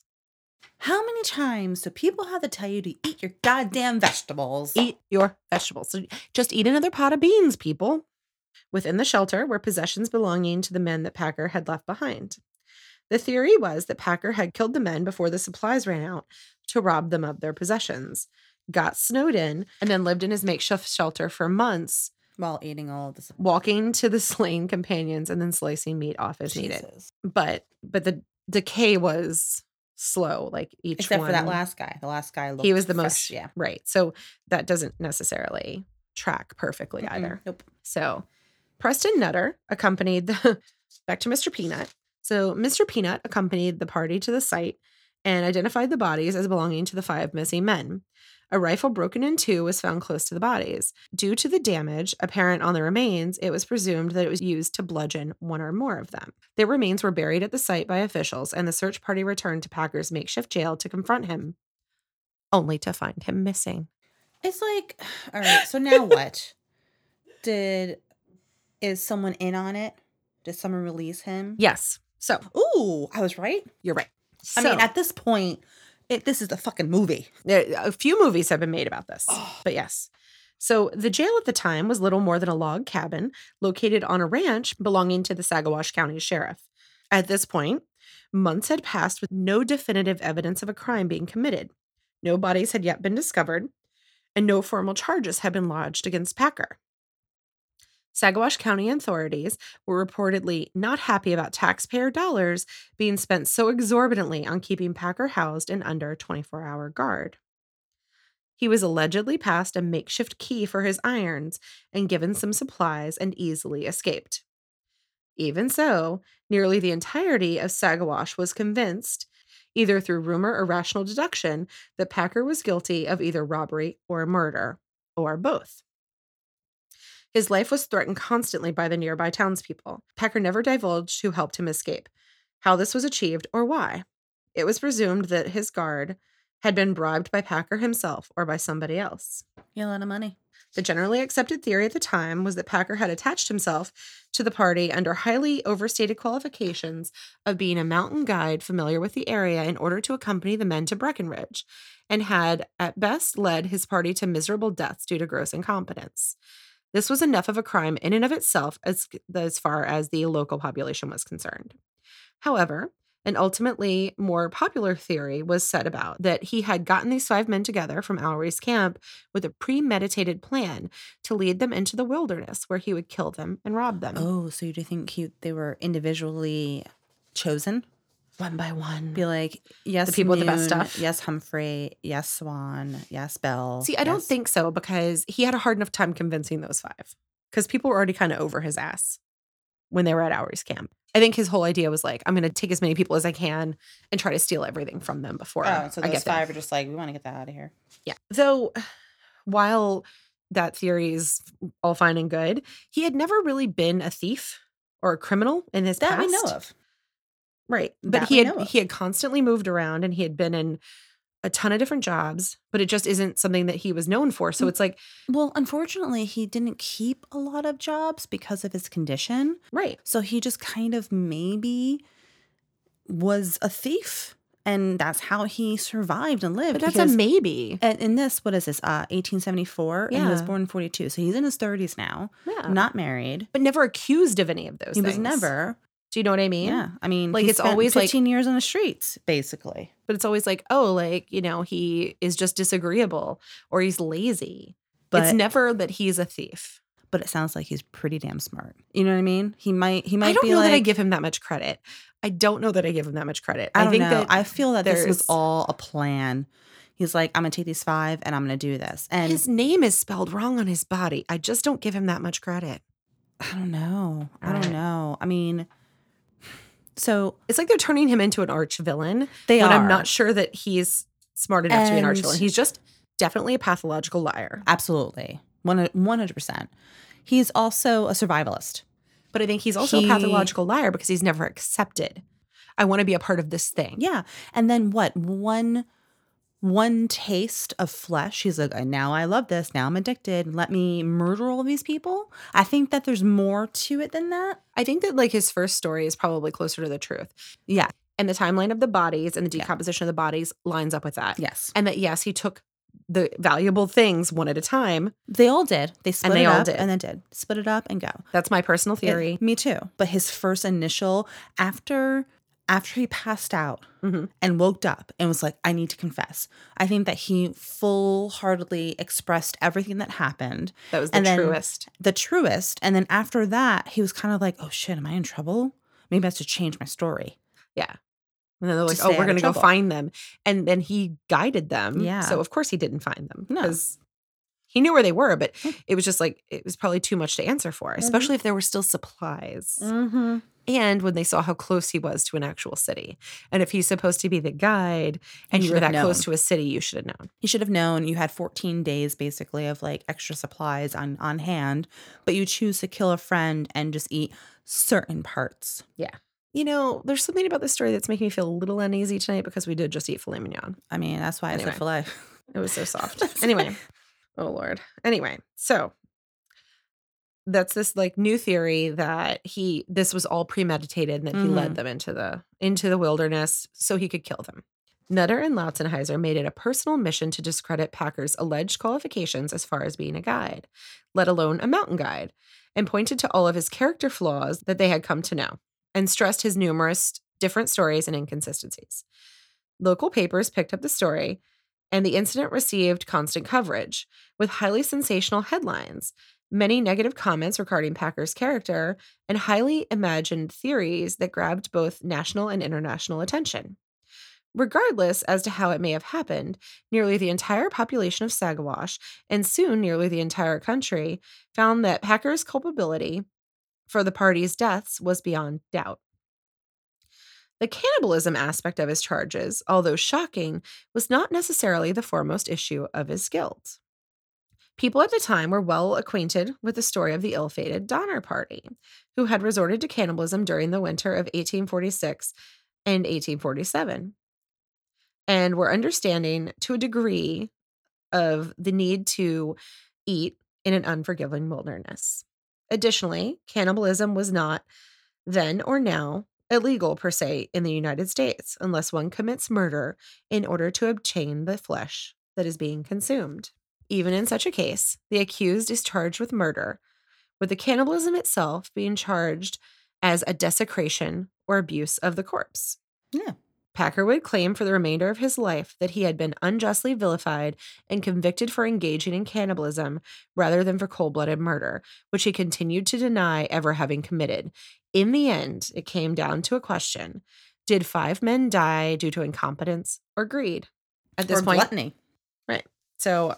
How many times do people have to tell you to eat your goddamn vegetables? Eat your vegetables. So just eat another pot of beans, people. Within the shelter were possessions belonging to the men that Packer had left behind. The theory was that Packer had killed the men before the supplies ran out to rob them of their possessions, got snowed in, and then lived in his makeshift shelter for months, While eating all of this. walking to the slain companions and then slicing meat off as needed. But but the decay was slow, like each Except one. for that last guy. The last guy looked he was the fresh, most Yeah. right. So that doesn't necessarily track perfectly Mm-mm. either. Nope. So Preston Nutter accompanied the back to Mr. Peanut. So Mr. Peanut accompanied the party to the site and identified the bodies as belonging to the five missing men. A rifle broken in two was found close to the bodies. Due to the damage apparent on the remains, it was presumed that it was used to bludgeon one or more of them. Their remains were buried at the site by officials, and the search party returned to Packer's makeshift jail to confront him, only to find him missing. It's like, all right. So now what? Did is someone in on it? Did someone release him? Yes. So Ooh, I was right. you're right. I mean, at this point, it this is the fucking movie. There, a few movies have been made about this, Oh. but yes. So the jail at the time was little more than a log cabin located on a ranch belonging to the Saguache County Sheriff. At this point, months had passed with no definitive evidence of a crime being committed. No bodies had yet been discovered, and no formal charges had been lodged against Packer. Saguache County authorities were reportedly not happy about taxpayer dollars being spent so exorbitantly on keeping Packer housed and under a 24 hour guard. He was allegedly passed a makeshift key for his irons and given some supplies and easily escaped. Even so, nearly the entirety of Saguache was convinced, either through rumor or rational deduction, that Packer was guilty of either robbery or murder, or both. His life was threatened constantly by the nearby townspeople. Packer never divulged who helped him escape, how this was achieved, or why. It was presumed that his guard had been bribed by Packer himself or by somebody else. Yeah, a lot of money. The generally accepted theory at the time was that Packer had attached himself to the party under highly overstated qualifications of being a mountain guide familiar with the area in order to accompany the men to Breckenridge, and had at best led his party to miserable deaths due to gross incompetence. This was enough of a crime in and of itself as, as far as the local population was concerned. However, an ultimately more popular theory was set about that he had gotten these five men together from Lowry's camp with a premeditated plan to lead them into the wilderness where he would kill them and rob them. Oh, so you do think he, they were individually chosen? One by one. Be like, yes, the people with the best stuff? Yes, Humphrey. Yes, Swan. Yes, Bell. See, I don't think so because he had a hard enough time convincing those five because people were already kind of over his ass when they were at Lowry's camp. I think his whole idea was like, I'm going to take as many people as I can and try to steal everything from them before Oh, so I those get there. five are just like, we want to get that out of here. Yeah. Though, while that theory is all fine and good, he had never really been a thief or a criminal in his That past. we know of. Right. But he had he had constantly moved around and he had been in a ton of different jobs, but it just isn't something that he was known for. So Mm. it's like, Well, unfortunately, he didn't keep a lot of jobs because of his condition. right. So he just kind of maybe was a thief. And that's how he survived and lived. But that's because- a maybe. and in this, what is this? Uh, 1874, and he was born in 42. So he's in his 30s now, Yeah. not married. but never accused of any of those He was things. never. Do you know what I mean? Yeah, I mean, Like, it's always, like- 15 years on the streets, basically. But it's always like, oh, like, you know, he is just disagreeable or he's lazy. But it's never that he's a thief. but it sounds like he's pretty damn smart. You know what I mean? He might he might I don't know like that I give him that much credit. I don't know that I give him that much credit. I don't think know. that I feel that this was all a plan. He's like, I'm gonna take these five and I'm gonna do this. And his name is spelled wrong on his body. I just don't give him that much credit. I don't know. I don't know. I mean, so It's like they're turning him into an arch villain. they when are. I'm not sure that he's smart enough to be an arch villain. He's just definitely a pathological liar. absolutely one hundred percent. He's also a survivalist. But I think he's also He- a pathological liar because he's never accepted. I want to be a part of this thing. Yeah. And then what? One one taste of flesh. He's like, uh, now I love this. Now I'm addicted. Let me murder all these people. I think that there's more to it than that. I think that like his first story is probably closer to the truth. Yeah. And the timeline of the bodies and the Yeah. decomposition of the bodies lines up with that. Yes. And that yes, he took the valuable things one at a time. They all did. They split they it all up did. and then did. Split it up and go. That's my personal It- theory. me too. But his first initial after after he passed out Mhm. and woke up and was like, I need to confess. I think that he full heartedly expressed everything that happened. That was the and truest. The truest. And then after that, he was kind of like, Oh shit, am I in trouble? Maybe I have to change my story. Yeah. And then they're like, oh, we're going to go find them. And then he guided them. Yeah. So, of course, he didn't find them No. because he knew where they were, but it was just like, it was probably too much to answer for, especially if there were still supplies. Mm-hmm. And when they saw how close he was to an actual city. And if he's supposed to be the guide and you were that close to a city, you should have known. You should have known you had 14 days basically of like extra supplies on on hand, but you choose to kill a friend and just eat certain parts. Yeah. You know, there's something about this story that's making me feel a little uneasy tonight because we did just eat filet mignon. I mean, that's why I Anyway. said filet. It was so soft. anyway, oh Lord. Anyway, so that's this like new theory that he this was all premeditated and that he led Mhm. them into the into the wilderness so he could kill them. Nutter and Lautzenheiser made it a personal mission to discredit Packer's alleged qualifications as far as being a guide, let alone a mountain guide, and pointed to all of his character flaws that they had come to know, and stressed his numerous different stories and inconsistencies. Local papers picked up the story, and the incident received constant coverage with highly sensational headlines, many negative comments regarding Packer's character, and highly imagined theories that grabbed both national and international attention. Regardless as to how it may have happened, nearly the entire population of Saguache, and soon nearly the entire country, found that Packer's culpability for the party's deaths was beyond doubt. The cannibalism aspect of his charges, although shocking, was not necessarily the foremost issue of his guilt. People at the time were well acquainted with the story of the ill fated Donner Party, who had resorted to cannibalism during the winter of 1846 and 1847. and were understanding to a degree of the need to eat in an unforgiving wilderness. Additionally, cannibalism was not then or now illegal per se in the United States unless one commits murder in order to obtain the flesh that is being consumed. Even in such a case, the accused is charged with murder, with the cannibalism itself being charged as a desecration or abuse of the corpse. Yeah. Packer would claim for the remainder of his life that he had been unjustly vilified and convicted for engaging in cannibalism rather than for cold blooded murder, which he continued to deny ever having committed. In the end, it came down to a question Did five men die due to incompetence or greed? At this or point, gluttony. Right. So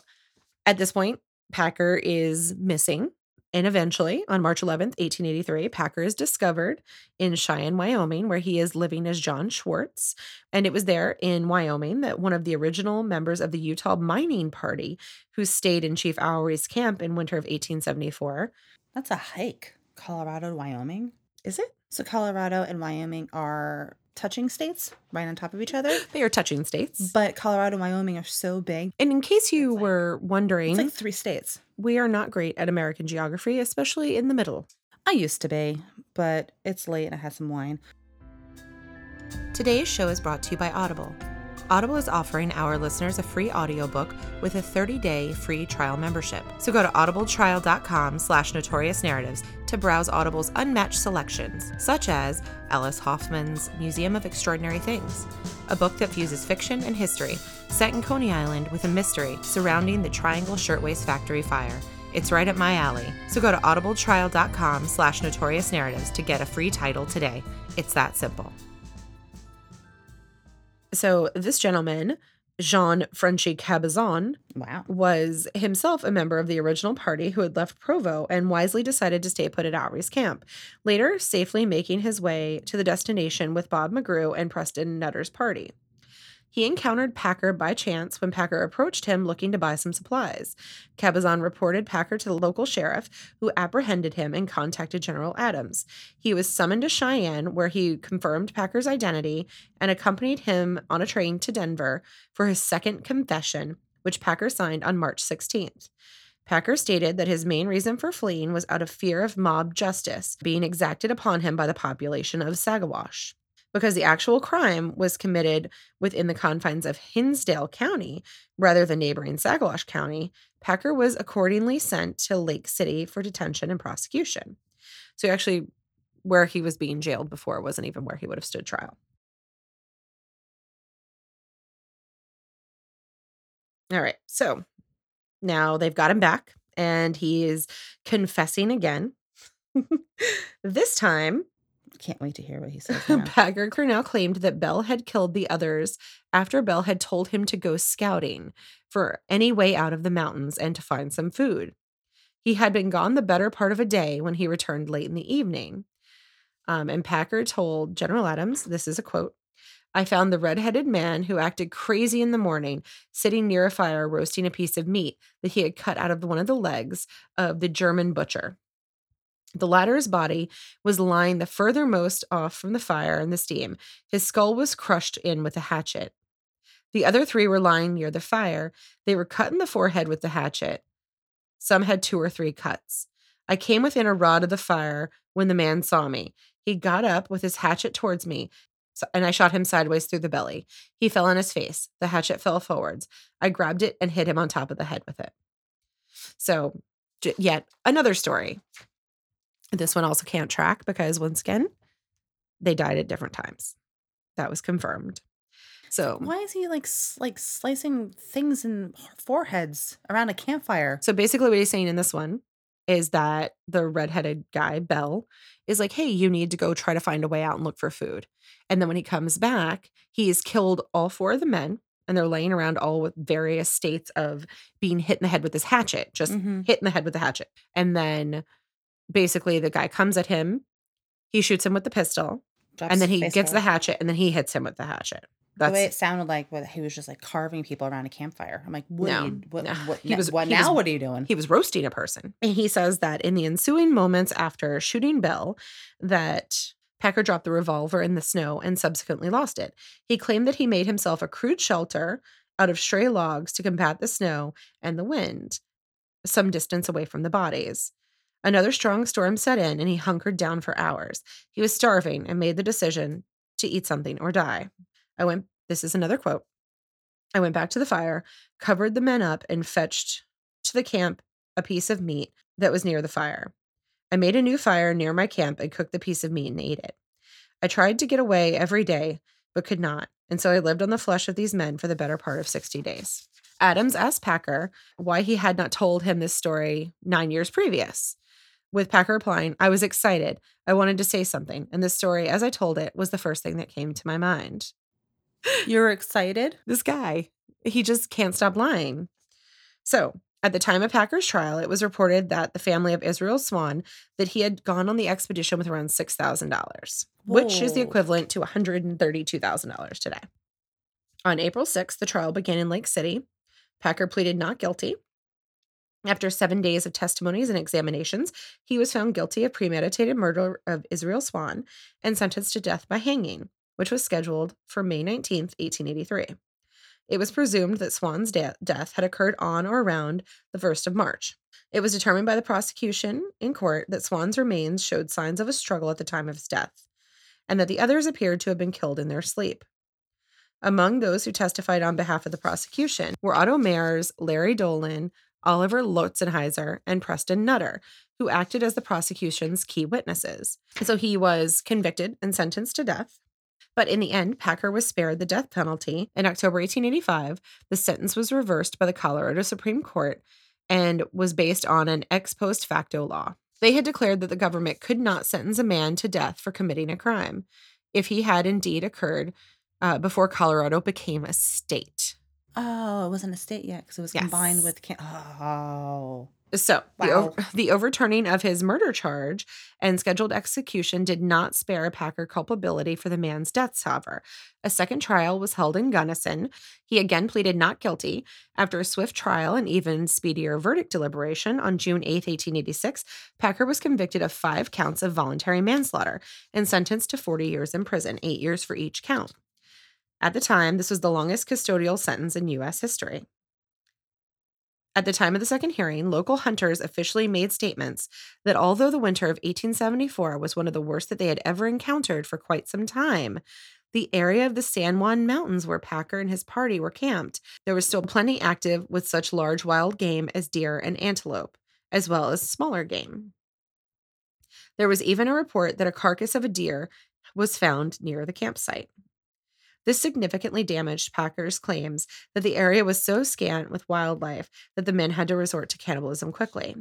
at this point, Packer is missing. And eventually, on March 11th, 1883, Packer is discovered in Cheyenne, Wyoming, where he is living as John Schwartz. And it was there in Wyoming that one of the original members of the Utah Mining Party, who stayed in Chief Ouray's camp in winter of 1874. That's a hike. Colorado to Wyoming. Is it? So Colorado and Wyoming are touching states right on top of each other. They are touching states. But Colorado and Wyoming are so big. And in case you It's like- were wondering, It's like three states. we are not great at American geography, especially in the middle. I used to be, but it's late and I had some wine. Today's show is brought to you by Audible. Audible is offering our listeners a free audiobook with a 30-day free trial membership. So go to audibletrial.com slash notorious narratives to browse Audible's unmatched selections, such as Alice Hoffman's Museum of Extraordinary Things, a book that fuses fiction and history, set in Coney Island with a mystery surrounding the Triangle Shirtwaist Factory fire. It's right up my alley. So go to audibletrial.com slash notorious narratives to get a free title today. It's that simple. So this gentleman, Jean Frenchy Cabazon, Wow. was himself a member of the original party who had left Provo and wisely decided to stay put at Ouray's camp, later safely making his way to the destination with Bob McGrew and Preston Nutter's party. He encountered Packer by chance when Packer approached him looking to buy some supplies. Cabazon reported Packer to the local sheriff, who apprehended him and contacted General Adams. He was summoned to Cheyenne, where he confirmed Packer's identity and accompanied him on a train to Denver for his second confession, which Packer signed on March 16th. Packer stated that his main reason for fleeing was out of fear of mob justice being exacted upon him by the population of Saguache. Because the actual crime was committed within the confines of Hinsdale County rather than neighboring Saguache County, Packer was accordingly sent to Lake City for detention and prosecution. So, actually, where he was being jailed before wasn't even where he would have stood trial. All right. So now they've got him back and he is confessing again. this time, Can't wait to hear what he says. Packer Cornell claimed that Bell had killed the others after Bell had told him to go scouting for any way out of the mountains and to find some food. He had been gone the better part of a day when he returned late in the evening. Um, and Packer told General Adams, this is a quote I found the red-headed man who acted crazy in the morning sitting near a fire roasting a piece of meat that he had cut out of one of the legs of the German butcher. The latter's body was lying the furthermost off from the fire and the steam. His skull was crushed in with a hatchet. The other three were lying near the fire. They were cut in the forehead with the hatchet. Some had two or three cuts. I came within a rod of the fire when the man saw me. He got up with his hatchet towards me, and I shot him sideways through the belly. He fell on his face. The hatchet fell forwards. I grabbed it and hit him on top of the head with it. So, yet another story. This one also can't track because once again, they died at different times. That was confirmed. So, Why is he like like slicing things in foreheads around a campfire? so basically, what he's saying in this one is that the redheaded guy, Bell, is like, hey, you need to go try to find a way out and look for food. And then when he comes back, he's killed all four of the men and they're laying around all with various states of being hit in the head with this hatchet, just Mhm. hit in the head with the hatchet. And then basically, the guy comes at him, he shoots him with the pistol, Drops and then he gets the hatchet and then he hits him with the hatchet. That's The way it sounded like what he was just like carving people around a campfire. I'm like, what? No, you, what, no. what, He was- what he was- now? what are you doing? he was roasting a person. And he says that in the ensuing moments after shooting Bell, that Packer dropped the revolver in the snow and subsequently lost it. He claimed that he made himself a crude shelter out of stray logs to combat the snow and the wind, some distance away from the bodies. Another strong storm set in and he hunkered down for hours. He was starving and made the decision to eat something or die. I went, this is another quote. I went back to the fire, covered the men up, and fetched to the camp a piece of meat that was near the fire. I made a new fire near my camp and cooked the piece of meat and ate it. I tried to get away every day, but could not, and so I lived on the flesh of these men for the better part of 60 days. Adams asked Packer why he had not told him this story nine years previous. With Packer replying, I was excited. I wanted to say something, and this story, as I told it, was the first thing that came to my mind. You're excited? This guy, he just can't stop lying. So, at the time of Packer's trial, it was reported that the family of Israel Swan that he had gone on the expedition with around $6,000, which is the equivalent to $132,000 today. On April 6th, the trial began in Lake City. Packer pleaded not guilty. After seven days of testimonies and examinations, he was found guilty of premeditated murder of Israel Swan and sentenced to death by hanging, which was scheduled for May 19th, 1883. It was presumed that Swan's de- death had occurred on or around the 1st of March. It was determined by the prosecution in court that Swan's remains showed signs of a struggle at the time of his death, and that the others appeared to have been killed in their sleep. Among those who testified on behalf of the prosecution were Otto Mayers, Larry Dolan, Oliver Lotzenheiser, and Preston Nutter, who acted as the prosecution's key witnesses. So he was convicted and sentenced to death. But in the end, Packer was spared the death penalty. In October 1885, the sentence was reversed by the Colorado Supreme Court and was based on an ex post facto law. They had declared that the government could not sentence a man to death for committing a crime if he had indeed occurred uh, before Colorado became a state. Oh, it wasn't a state yet because it was Yes. combined with. Can- oh. So the, Wow. o- the overturning of his murder charge and scheduled execution did not spare Packer culpability for the man's deaths, however. A second trial was held in Gunnison. He again pleaded not guilty. After a swift trial and even speedier verdict deliberation on June 8, 1886, Packer was convicted of five counts of voluntary manslaughter and sentenced to 40 years in prison, eight years for each count. At the time, this was the longest custodial sentence in U.S. history. At the time of the second hearing, local hunters officially made statements that although the winter of 1874 was one of the worst that they had ever encountered for quite some time, the area of the San Juan Mountains where Packer and his party were camped, there was still plenty active with such large wild game as deer and antelope, as well as smaller game. There was even a report that a carcass of a deer was found near the campsite. This significantly damaged Packer's claims that the area was so scant with wildlife that the men had to resort to cannibalism quickly.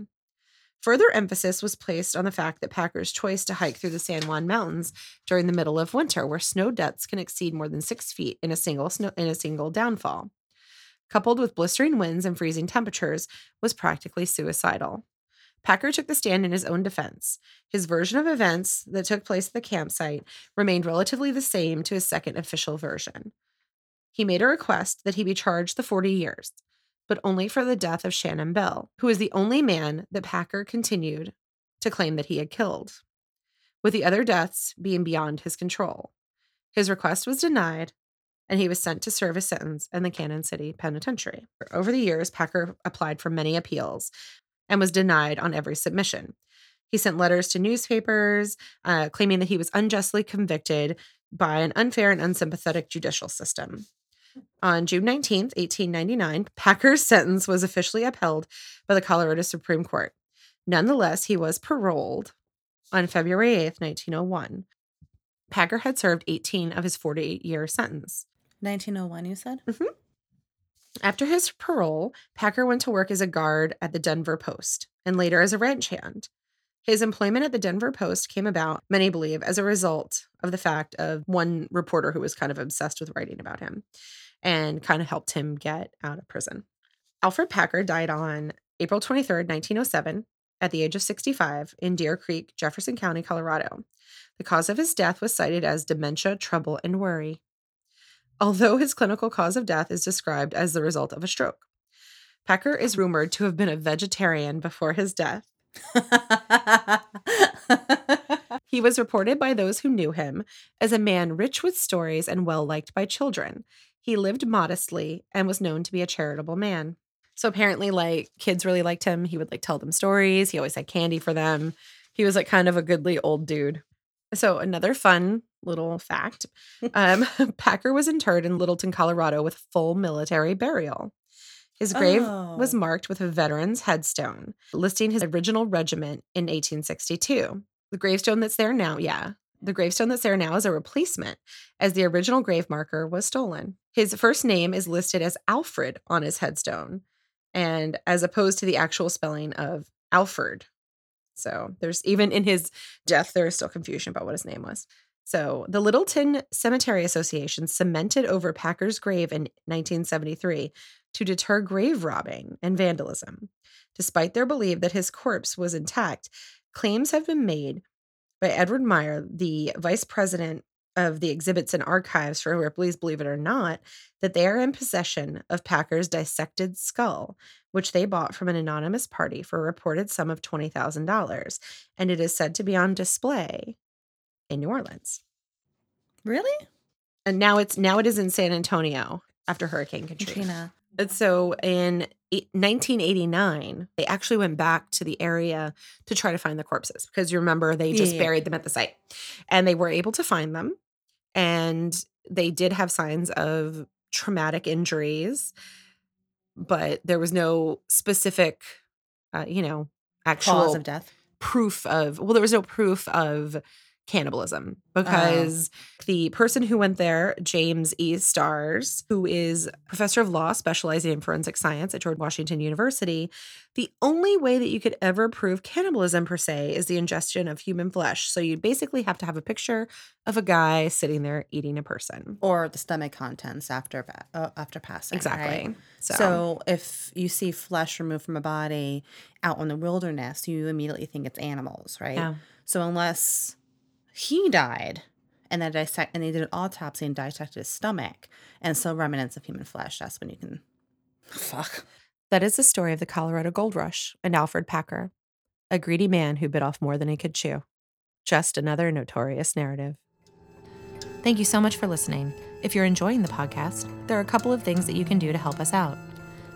Further emphasis was placed on the fact that Packer's choice to hike through the San Juan Mountains during the middle of winter, where snow depths can exceed more than six feet in a single snow, in a single downfall, coupled with blistering winds and freezing temperatures, was practically suicidal. Packer took the stand in his own defense. His version of events that took place at the campsite remained relatively the same to his second official version. He made a request that he be charged the 40 years, but only for the death of Shannon Bell, who was the only man that Packer continued to claim that he had killed, with the other deaths being beyond his control. His request was denied, and he was sent to serve his sentence in the Cannon City Penitentiary. Over the years, Packer applied for many appeals and was denied on every submission. He sent letters to newspapers uh, claiming that he was unjustly convicted by an unfair and unsympathetic judicial system. On June 19th, 1899, Packer's sentence was officially upheld by the Colorado Supreme Court. Nonetheless, he was paroled on February 8th, 1901. Packer had served 18 of his 48 year sentence. 1901, you said? After his parole, Packer went to work as a guard at the Denver Post and later as a ranch hand. His employment at the Denver Post came about, many believe, as a result of the fact of one reporter who was kind of obsessed with writing about him and kind of helped him get out of prison. Alfred Packer died on April 23rd, 1907, at the age of 65 in Deer Creek, Jefferson County, Colorado. The cause of his death was cited as dementia, trouble, and worry although his clinical cause of death is described as the result of a stroke. Pecker is rumored to have been a vegetarian before his death. He was reported by those who knew him as a man rich with stories and well liked by children. He lived modestly and was known to be a charitable man. So apparently, like kids really liked him. He would like tell them stories. He always had candy for them. He was like kind of a goodly old dude. So another fun little fact: um, Packer was interred in Littleton, Colorado, with full military burial. His grave was Oh. marked with a veteran's headstone listing his original regiment in 1862. The gravestone that's there now, yeah, the gravestone that's there now is a replacement, as the original grave marker was stolen. His first name is listed as Alfred on his headstone, and as opposed to the actual spelling of Alfred. So there's even in his death, there is still confusion about what his name was. So the Littleton Cemetery Association cemented over Packer's grave in 1973 to deter grave robbing and vandalism. Despite their belief that his corpse was intact, claims have been made by Edward Meyer, the vice president of the exhibits and archives for Ripley's Believe It or Not, that they are in possession of Packer's dissected skull, which they bought from an anonymous party for a reported sum of $20,000. And it is said to be on display in New Orleans. Really? And now it's now it is in San Antonio after Hurricane Katrina. Katrina. And so in 1989, they actually went back to the area to try to find the corpses because you remember they just Yeah, yeah. buried them at the site. And they were able to find them. And they did have signs of traumatic injuries, but there was no specific, uh, you know, actual Cause of death. proof of well there was no proof of cannibalism because the person who went there james e starrs who is professor of law specializing in forensic science at george washington university the only way that you could ever prove cannibalism per se is the ingestion of human flesh so you'd basically have to have a picture of a guy sitting there eating a person Or the stomach contents after uh, after passing. exactly right? so, So. if you see flesh removed from a body out in the wilderness, you immediately think it's animals, right? yeah. So unless he died and then dissect and they did an autopsy and dissected his stomach and still remnants of human flesh, that's when you can fuck. That is the story of the Colorado Gold Rush and Alfred Packer, a greedy man who bit off more than he could chew. Just another notorious narrative. Thank you so much for listening. If you're enjoying the podcast, there are a couple of things that you can do to help us out.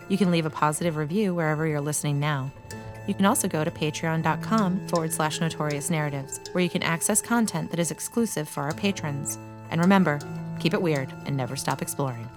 You can leave a positive review wherever you're listening now. You can also go to patreon.com forward slash notorious narratives, where you can access content that is exclusive for our patrons. And remember, keep it weird and never stop exploring.